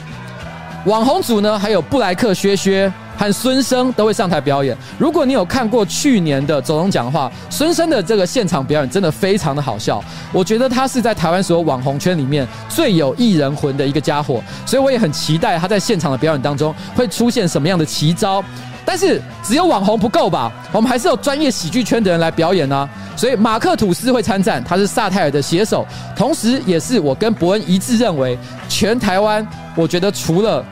网红组呢，还有布莱克薛薛。和孙生都会上台表演。如果你有看过去年的走钟奖的话，孙生的这个现场表演真的非常的好笑。我觉得他是在台湾所有网红圈里面最有艺人魂的一个家伙，所以我也很期待他在现场的表演当中会出现什么样的奇招。但是只有网红不够吧？我们还是有专业喜剧圈的人来表演呢、所以马克吐斯会参战，他是萨泰尔的写手，同时也是我跟伯恩一致认为，全台湾我觉得除了。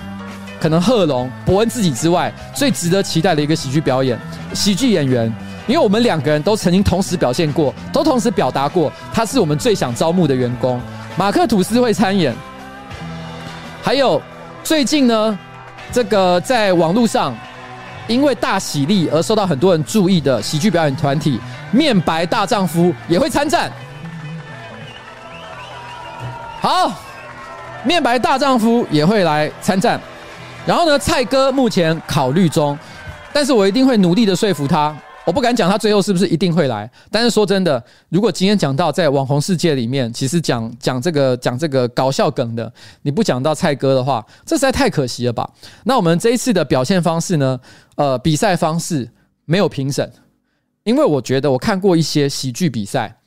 可能贺龙、伯恩自己之外，最值得期待的一个喜剧表演、喜剧演员，因为我们两个人都曾经同时表现过，都同时表达过，他是我们最想招募的员工。马克吐斯会参演，还有最近呢，这个在网络上因为大喜力而受到很多人注意的喜剧表演团体“面白大丈夫”也会参战。好，“面白大丈夫”也会来参战。然后呢，蔡哥目前考虑中，但是我一定会努力的说服他。我不敢讲他最后是不是一定会来，但是说真的，如果今天讲到在网红世界里面，其实讲讲这个讲这个搞笑梗的，你不讲到蔡哥的话，这实在太可惜了吧？那我们这一次的表现方式呢？呃，比赛方式没有评审，因为我觉得我看过一些喜剧比赛。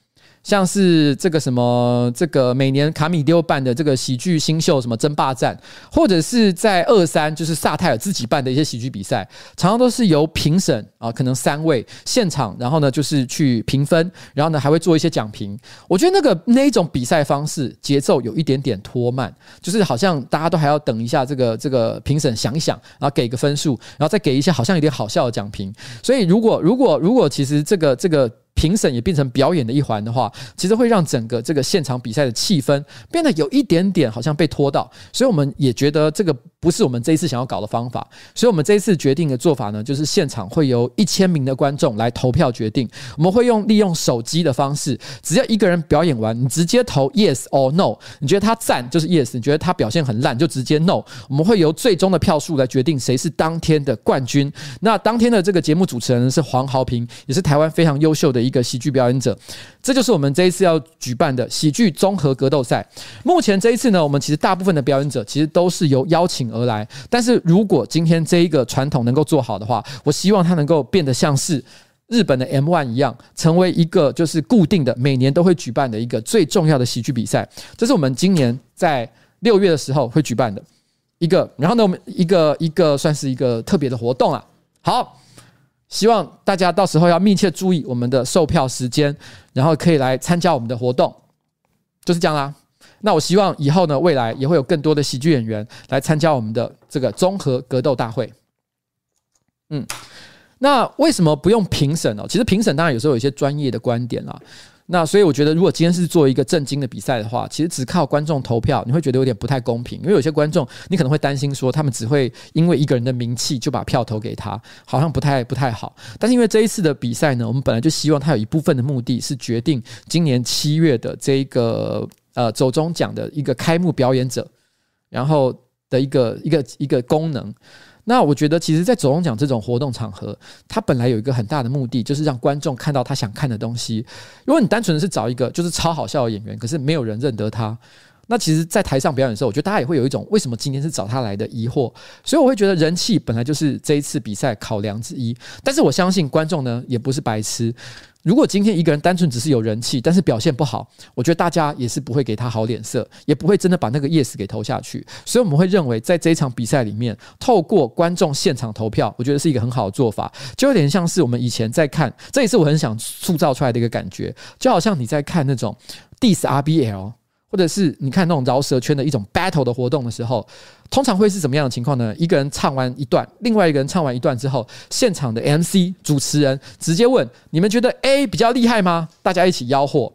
像是这个什么，这个每年卡米丢办的这个喜剧新秀什么争霸战，或者是在二三就是萨泰尔自己办的一些喜剧比赛，常常都是由评审啊，可能三位现场，然后呢就是去评分，然后呢还会做一些讲评。我觉得那个那一种比赛方式节奏有一点点拖慢，就是好像大家都还要等一下这个这个评审想一想，然后给个分数，然后再给一些好像有点好笑的讲评。所以如果如果如果其实这个这个。评审也变成表演的一环的话，其实会让整个这个现场比赛的气氛变得有一点点好像被拖到，所以我们也觉得这个不是我们这一次想要搞的方法，所以我们这一次决定的做法呢，就是现场会由一千名的观众来投票决定，我们会用利用手机的方式，只要一个人表演完，你直接投 yes or no，你觉得他赞就是 yes，你觉得他表现很烂就直接 no，我们会由最终的票数来决定谁是当天的冠军。那当天的这个节目主持人是黄豪平，也是台湾非常优秀的一一个喜剧表演者。这就是我们这一次要举办的喜剧综合格斗赛。目前这一次呢，我们其实大部分的表演者其实都是由邀请而来。但是如果今天这一个传统能够做好的话，我希望它能够变得像是日本的 M1 一样，成为一个就是固定的每年都会举办的一个最重要的喜剧比赛。这是我们今年在六月的时候会举办的一个。然后呢，我们一个一个算是一个特别的活动啊。好。希望大家到时候要密切注意我们的售票时间，然后可以来参加我们的活动，就是这样啦。那我希望以后呢，未来也会有更多的喜剧演员来参加我们的这个综合格斗大会。嗯，那为什么不用评审呢？其实评审当然有时候有一些专业的观点啦。那所以我觉得，如果今天是做一个正经的比赛的话，其实只靠观众投票，你会觉得有点不太公平。因为有些观众，你可能会担心说，他们只会因为一个人的名气就把票投给他，好像不太不太好。但是因为这一次的比赛呢，我们本来就希望它有一部分的目的是决定今年七月的这一个呃走钟奖的一个开幕表演者，然后的一个一个一个功能。那我觉得，其实，在走钟奖这种活动场合，他本来有一个很大的目的，就是让观众看到他想看的东西。如果你单纯的是找一个就是超好笑的演员，可是没有人认得他，那其实，在台上表演的时候，我觉得大家也会有一种为什么今天是找他来的疑惑。所以，我会觉得人气本来就是这一次比赛考量之一。但是，我相信观众呢，也不是白痴。如果今天一个人单纯只是有人气，但是表现不好，我觉得大家也是不会给他好脸色，也不会真的把那个 yes 给投下去。所以我们会认为，在这一场比赛里面，透过观众现场投票，我觉得是一个很好的做法，就有点像是我们以前在看，这也是我很想塑造出来的一个感觉，就好像你在看那种 Diss RBL。或者是你看那种饶舌圈的一种 battle 的活动的时候，通常会是怎么样的情况呢？一个人唱完一段，另外一个人唱完一段之后，现场的 MC 主持人直接问：你们觉得 A 比较厉害吗？大家一起吆喝。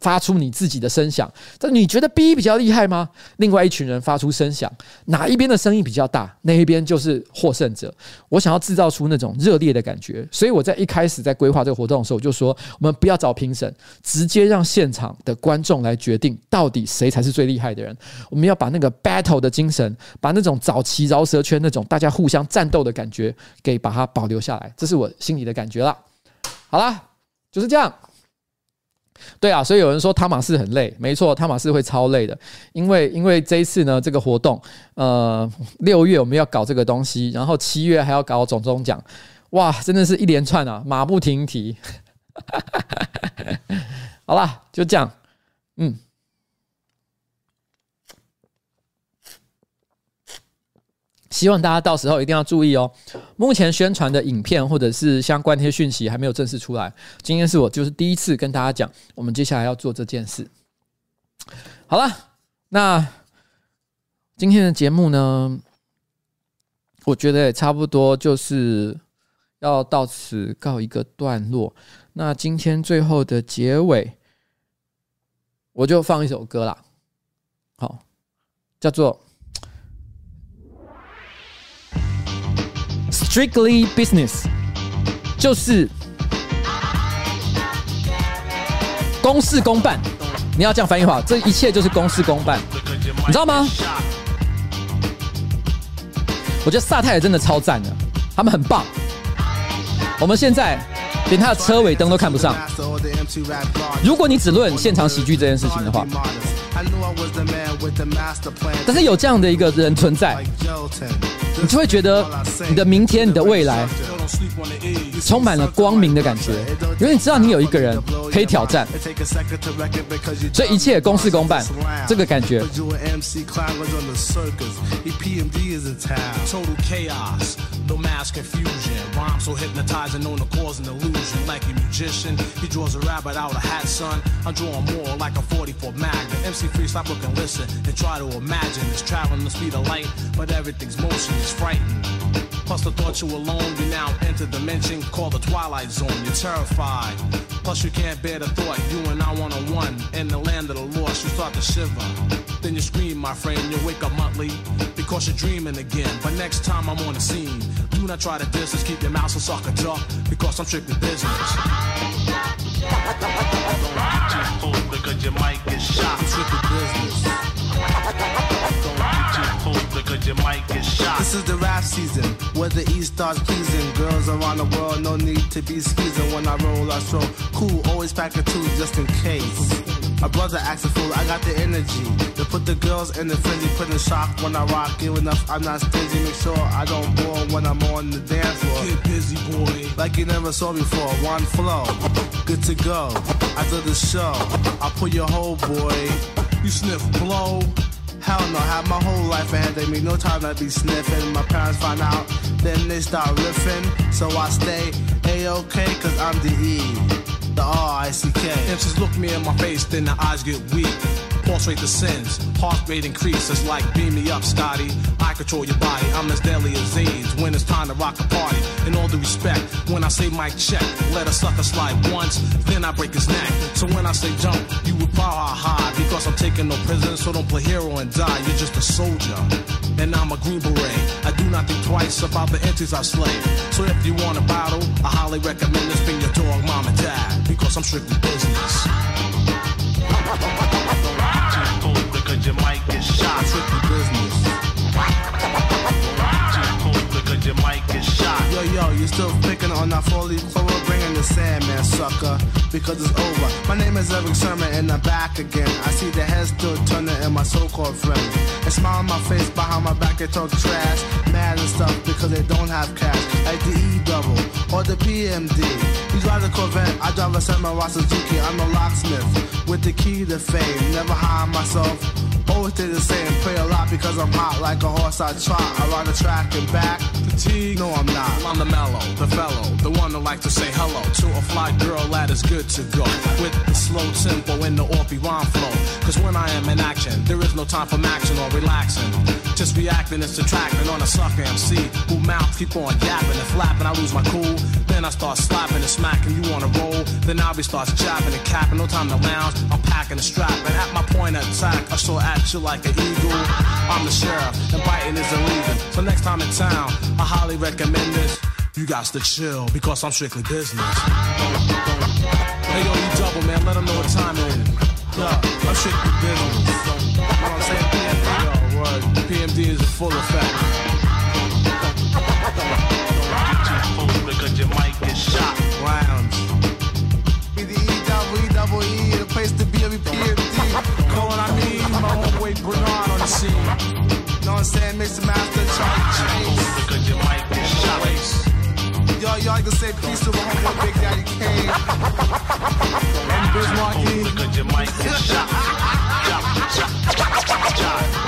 发出你自己的声响，但你觉得 B 比较厉害吗？另外一群人发出声响，哪一边的声音比较大，那一边就是获胜者。我想要制造出那种热烈的感觉，所以我在一开始在规划这个活动的时候，我就说我们不要找评审，直接让现场的观众来决定到底谁才是最厉害的人。我们要把那个 battle 的精神，把那种早期饶舌圈那种大家互相战斗的感觉，给把它保留下来。这是我心里的感觉啦。好啦，就是这样。对啊，所以有人说汤马士很累，没错，汤马士会超累的，因为因为这一次呢，这个活动，呃，六月我们要搞这个东西，然后七月还要搞总中奖，哇，真的是一连串啊，马不停蹄。好啦，就这样，嗯。希望大家到时候一定要注意哦。目前宣传的影片或者是相关的一些讯息还没有正式出来。今天是我就是第一次跟大家讲，我们接下来要做这件事。好了，那今天的节目呢，我觉得也差不多就是要到此告一个段落。那今天最后的结尾，我就放一首歌啦，好，叫做。Strictly business，就是公事公办。你要这样翻译话，这一切就是公事公办，你知道吗？我觉得萨泰尔真的超赞的，他们很棒。我们现在连他的车尾灯都看不上。如果你只论现场喜剧这件事情的话，但是有这样的一个人存在。你就会觉得你的明天、你的未来。充满了光明的感觉，因为你知道你有一个人可以挑战，所以一切公事公办，这个感觉。Plus the thought you alone, you now enter dimension called the twilight zone. You're terrified. Plus, you can't bear the thought, you and I one on one. In the land of the lost, you start to shiver. Then you scream, my friend, you wake up monthly because you're dreaming again. But next time I'm on the scene, do not try to distance, keep your mouth so sucker duck because I'm strictly business. Don't too close because you might get shot. You might get shot. This is the rap season where the East starts pleasing. Girls around the world, no need to be skeezing. When I roll, I stroll cool, always pack a two just in case. My brother acts a fool, I got the energy to put the girls in the frenzy, put in shock when I rock. Give enough, I'm not stingy. Make sure I don't bore when I'm on the dance floor. Get busy, boy. Like you never saw before, one flow, good to go. After the show, I pull your whole boy. You sniff blow. Hell no, have my whole life ahead of me. No time to be sniffing. My parents find out, then they start riffing. So I stay A-OK, cause I'm the E, the R-I-C-K. If look me in my face, then the eyes get weak. Pulse rate descends, heart rate increases like beam me up, Scotty. I control your body, I'm as deadly as AIDS when it's time to rock a party. In all due respect, when I say mic check, let a sucker slide once, then I break his neck. So when I say jump, you would power high because I'm taking no prisoners, so don't play hero and die. You're just a soldier, and I'm a green beret. I do not think twice about the entities I slay. So if you want a battle, I highly recommend this bring your dog, mom and dad, because I'm strictly business. cause you might get shot. Trick the business. Don't get too close because you might get shot. Yo, yo, you still picking on that four-leaf clover, bringing the Sandman, sucker, because it's over. My name is Eric Sherman, and I'm back again. I see the heads still turning in my so-called friends. They smile on my face, behind my back they talk trash, mad and stuff because they don't have cash, like the E-double or the PMD. You drive the Corvette, I drive a Samurai Suzuki. I'm a locksmith with the key to fame. Never hide myself. Always stay the same, pray a lot because I'm hot like a horse I trot around the track and back. Fatigue? No, I'm not. I'm the mellow, the fellow, the one that like to say hello to a fly girl that is good to go. With the slow tempo and the orpy rhyme flow. Cause when I am in action, there is no time for action or relaxing. Just reacting and subtracting on a sucker MC who mouth keep on yapping and flapping. I lose my cool, I start slapping and smacking. You on a roll, then I'll be starts jabbing and capping. No time to lounge, I'm packing a strap. And at my point of attack, I show at you like an eagle. I'm the sheriff, and biting is illegal. So next time in town, I highly recommend this. You got to chill because I'm strictly business. Hey yo, you double man, let them know what time it is. Yeah, I'm strictly business. You know what I'm saying? PMD, yo, word. PMD is in full effect. Don't get too close because you might get shot. Rounds. Be the E double E double E, the place to be every PMD. Know what I mean? My homeboy Bernard on the scene. Know what I'm saying? Mix the master, Charlie Chase. Because you might get shot. Y'all can say peace to my homeboy Big Daddy Kane. And Biz Markie. Because you might get shot. Shot, shot, shot, shot.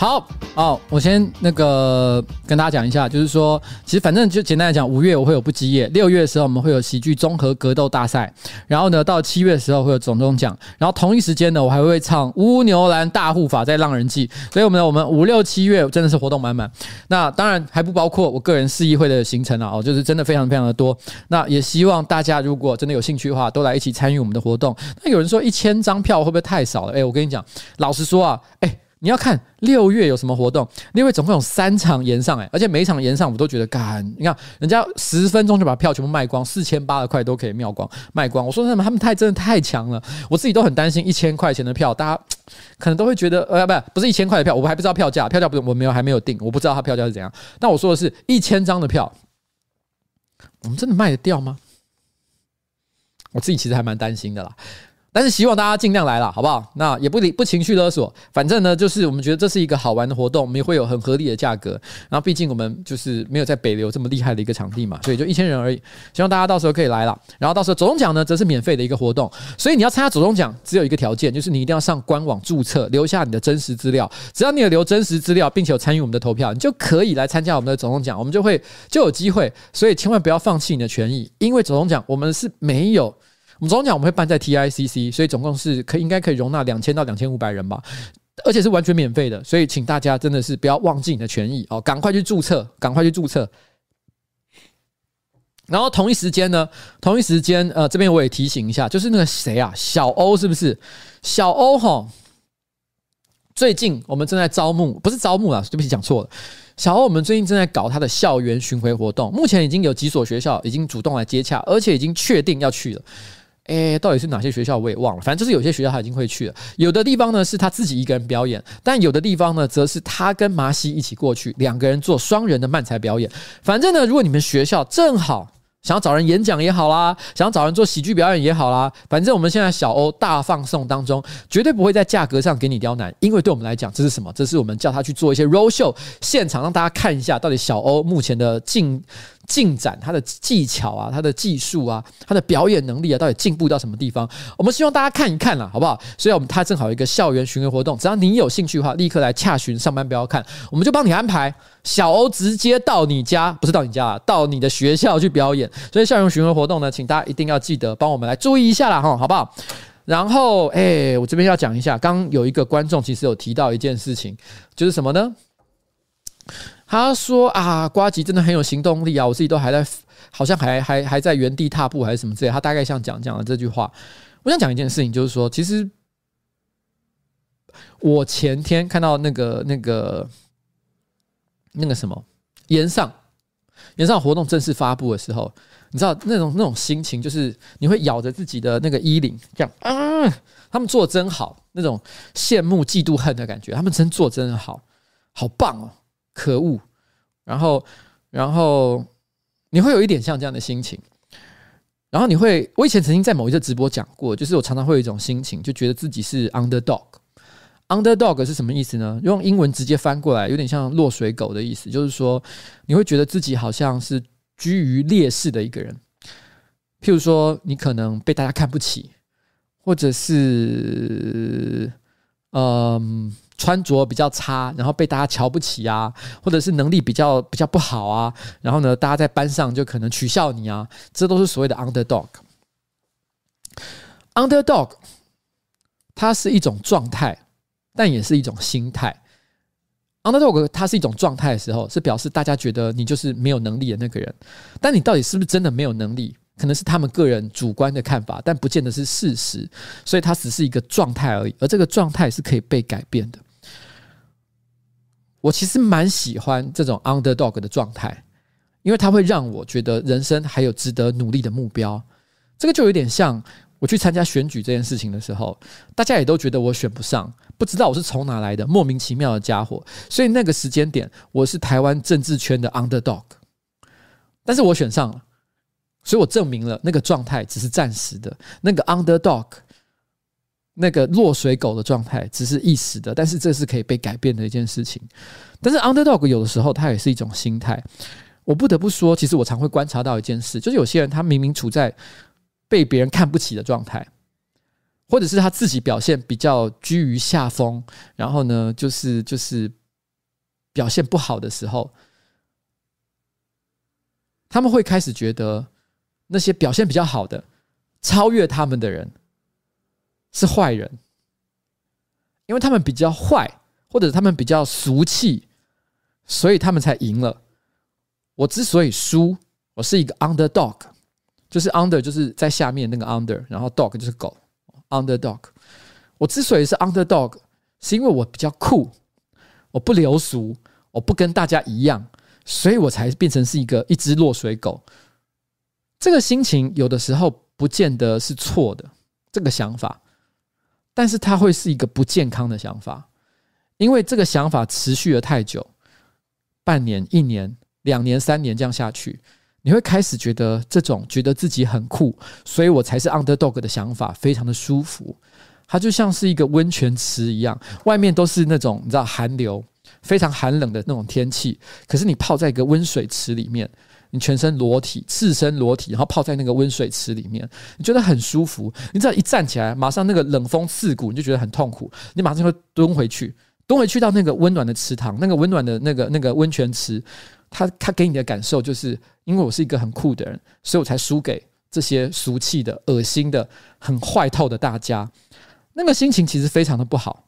好哦，我先那个跟大家讲一下，就是说，其实反正就简单来讲，五月我会有不羁夜，六月的时候我们会有喜剧综合格斗大赛，然后呢，到七月的时候会有总中奖，然后同一时间呢，我还会唱乌牛兰大护法在浪人祭，所以我们，我们五六七月真的是活动满满。那当然还不包括我个人市议会的行程啊，哦，就是真的非常非常的多。那也希望大家如果真的有兴趣的话，都来一起参与我们的活动。那有人说一千张票会不会太少了？诶，我跟你讲，老实说啊，诶。你要看六月有什么活动？六月总共有三场演上，哎，而且每一场演上我都觉得干，你看人家十分钟就把票全部卖光，四千八的块都可以秒光卖光。我说什么他们太真的太强了，我自己都很担心一千块钱的票，大家 可能都会觉得呃不不是一千块的票，我还不知道票价，票价不是我没有还没有定，我不知道它票价是怎样。但我说的是一千张的票，我们真的卖得掉吗？我自己其实还蛮担心的啦。但是希望大家尽量来啦，好不好？那也不理不情绪勒索，反正呢，就是我们觉得这是一个好玩的活动，我们也会有很合理的价格。然后毕竟我们就是没有在北流这么厉害的一个场地嘛，所以就一千人而已。希望大家到时候可以来啦。然后到时候走钟奖呢，则是免费的一个活动。所以你要参加走钟奖，只有一个条件，就是你一定要上官网注册，留下你的真实资料。只要你有留真实资料，并且有参与我们的投票，你就可以来参加我们的走钟奖，我们就会就有机会。所以千万不要放弃你的权益，因为走钟奖我们是没有。我们总讲我们会办在 TICC，所以总共是可应该可以容纳两千到两千五百人吧。而且是完全免费的，所以请大家真的是不要忘记你的权益哦，赶快去注册，赶快去注册。然后同一时间呢，同一时间，呃，这边我也提醒一下，就是那个谁啊，小欧是不是？小欧哈，最近我们正在招募，不是招募啊，对不起，讲错了。小欧，我们最近正在搞他的校园巡回活动，目前已经有几所学校已经主动来接洽，而且已经确定要去了。诶，到底是哪些学校我也忘了，反正就是有些学校他已经会去了。有的地方呢是他自己一个人表演，但有的地方呢则是他跟麻西一起过去，两个人做双人的漫才表演。反正呢，如果你们学校正好。想要找人演讲也好啦，想要找人做喜剧表演也好啦，反正我们现在小欧大放送当中，绝对不会在价格上给你刁难，因为对我们来讲，这是什么？这是我们叫他去做一些 roll show 现场，让大家看一下到底小欧目前的进。进展，他的技巧啊，他的技术啊，他的表演能力啊，到底进步到什么地方？我们希望大家看一看啦，好不好？所以，我们他正好有一个校园巡回活动，只要你有兴趣的话，立刻来洽询上班不要看，我们就帮你安排小欧直接到你家，不是到你家啊，到你的学校去表演。所以，校园巡回活动呢，请大家一定要记得帮我们来注意一下啦，哈，好不好？然后，哎、我这边要讲一下，刚有一个观众其实有提到一件事情，就是什么呢？他说啊，瓜吉真的很有行动力啊！我自己都还在，好像还还还在原地踏步还是什么之类。他大概像讲讲了这句话。我想讲一件事情，就是说，其实我前天看到那个那个那个什么岩上岩上活动正式发布的时候，你知道那种那种心情，就是你会咬着自己的那个衣领，这样啊，他们做得真好，那种羡慕嫉妒恨的感觉，他们真做真的好，好棒哦！可恶，然后，然后你会有一点像这样的心情，然后你会，我以前曾经在某一个直播讲过，就是我常常会有一种心情，就觉得自己是 underdog。underdog 是什么意思呢？用英文直接翻过来，有点像落水狗的意思，就是说你会觉得自己好像是居于劣势的一个人。譬如说，你可能被大家看不起，或者是，嗯。穿着比较差，然后被大家瞧不起啊，或者是能力比较比较不好啊，然后呢，大家在班上就可能取笑你啊，这都是所谓的 underdog。underdog，它是一种状态，但也是一种心态。underdog 它是一种状态的时候，是表示大家觉得你就是没有能力的那个人，但你到底是不是真的没有能力？可能是他们个人主观的看法，但不见得是事实，所以它只是一个状态而已，而这个状态是可以被改变的。我其实蛮喜欢这种 underdog 的状态，因为它会让我觉得人生还有值得努力的目标。这个就有点像我去参加选举这件事情的时候，大家也都觉得我选不上，不知道我是从哪来的莫名其妙的家伙。所以那个时间点，我是台湾政治圈的 underdog，但是我选上了，所以我证明了那个状态只是暂时的，那个 underdog。那个落水狗的状态只是一时的，但是这是可以被改变的一件事情。但是 underdog 有的时候它也是一种心态。我不得不说，其实我常会观察到一件事，就是有些人他明明处在被别人看不起的状态，或者是他自己表现比较居于下风，然后呢，就是就是表现不好的时候，他们会开始觉得那些表现比较好的、超越他们的人。是坏人，因为他们比较坏，或者他们比较俗气，所以他们才赢了。我之所以输，我是一个 underdog，就是 under 就是在下面那个 under，然后 dog 就是狗，underdog。我之所以是 underdog，是因为我比较酷，我不流俗，我不跟大家一样，所以我才变成是一个一只落水狗。这个心情有的时候不见得是错的，这个想法。但是它会是一个不健康的想法，因为这个想法持续了太久，半年、一年、两年、三年这样下去，你会开始觉得这种觉得自己很酷，所以我才是 underdog 的想法非常的舒服。它就像是一个温泉池一样，外面都是那种你知道寒流，非常寒冷的那种天气，可是你泡在一个温水池里面。你全身裸体，赤身裸体，然后泡在那个温水池里面，你觉得很舒服。你只要一站起来，马上那个冷风刺骨，你就觉得很痛苦。你马上会蹲回去，蹲回去到那个温暖的池塘，那个温暖的那个那个温泉池，它它给你的感受就是，因为我是一个很酷的人，所以我才输给这些俗气的、恶心的、很坏透的大家。那个心情其实非常的不好。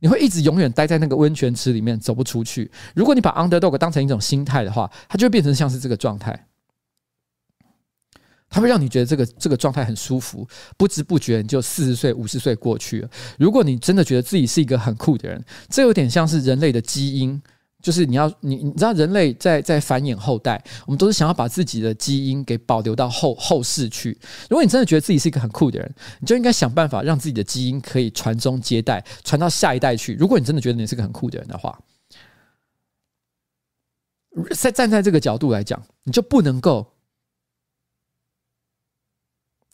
你会一直永远待在那个温泉池里面走不出去。如果你把 underdog 当成一种心态的话，它就会变成像是这个状态。它会让你觉得这个这个状态很舒服，不知不觉你就四十岁、五十岁过去了。如果你真的觉得自己是一个很酷的人，这有点像是人类的基因，就是你要你你知道，人类在在繁衍后代，我们都是想要把自己的基因给保留到后后世去。如果你真的觉得自己是一个很酷的人，你就应该想办法让自己的基因可以传宗接代，传到下一代去。如果你真的觉得你是个很酷的人的话，在站在这个角度来讲，你就不能够。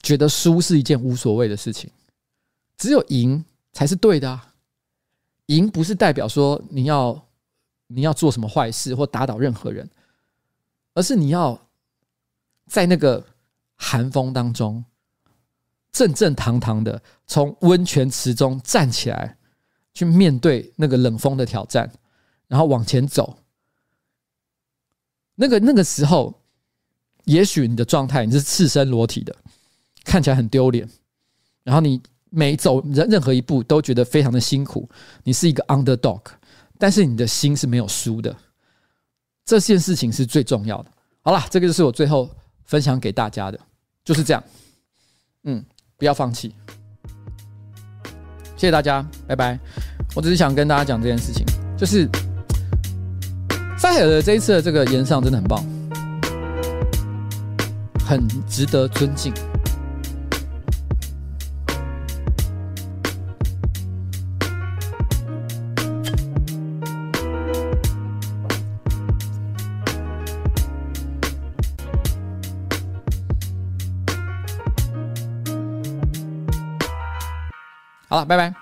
觉得输是一件无所谓的事情，只有赢才是对的啊！赢不是代表说你要你要做什么坏事或打倒任何人，而是你要在那个寒风当中正正堂堂的从温泉池中站起来，去面对那个冷风的挑战，然后往前走。那个那个时候，也许你的状态你是赤身裸体的。看起来很丢脸，然后你每走任任何一步都觉得非常的辛苦，你是一个 underdog，但是你的心是没有输的，这件事情是最重要的。好了，这个就是我最后分享给大家的，就是这样。嗯，不要放弃，谢谢大家，拜拜。我只是想跟大家讲这件事情，就是赛尔的这一次的这个演上真的很棒，很值得尊敬。好了，拜拜。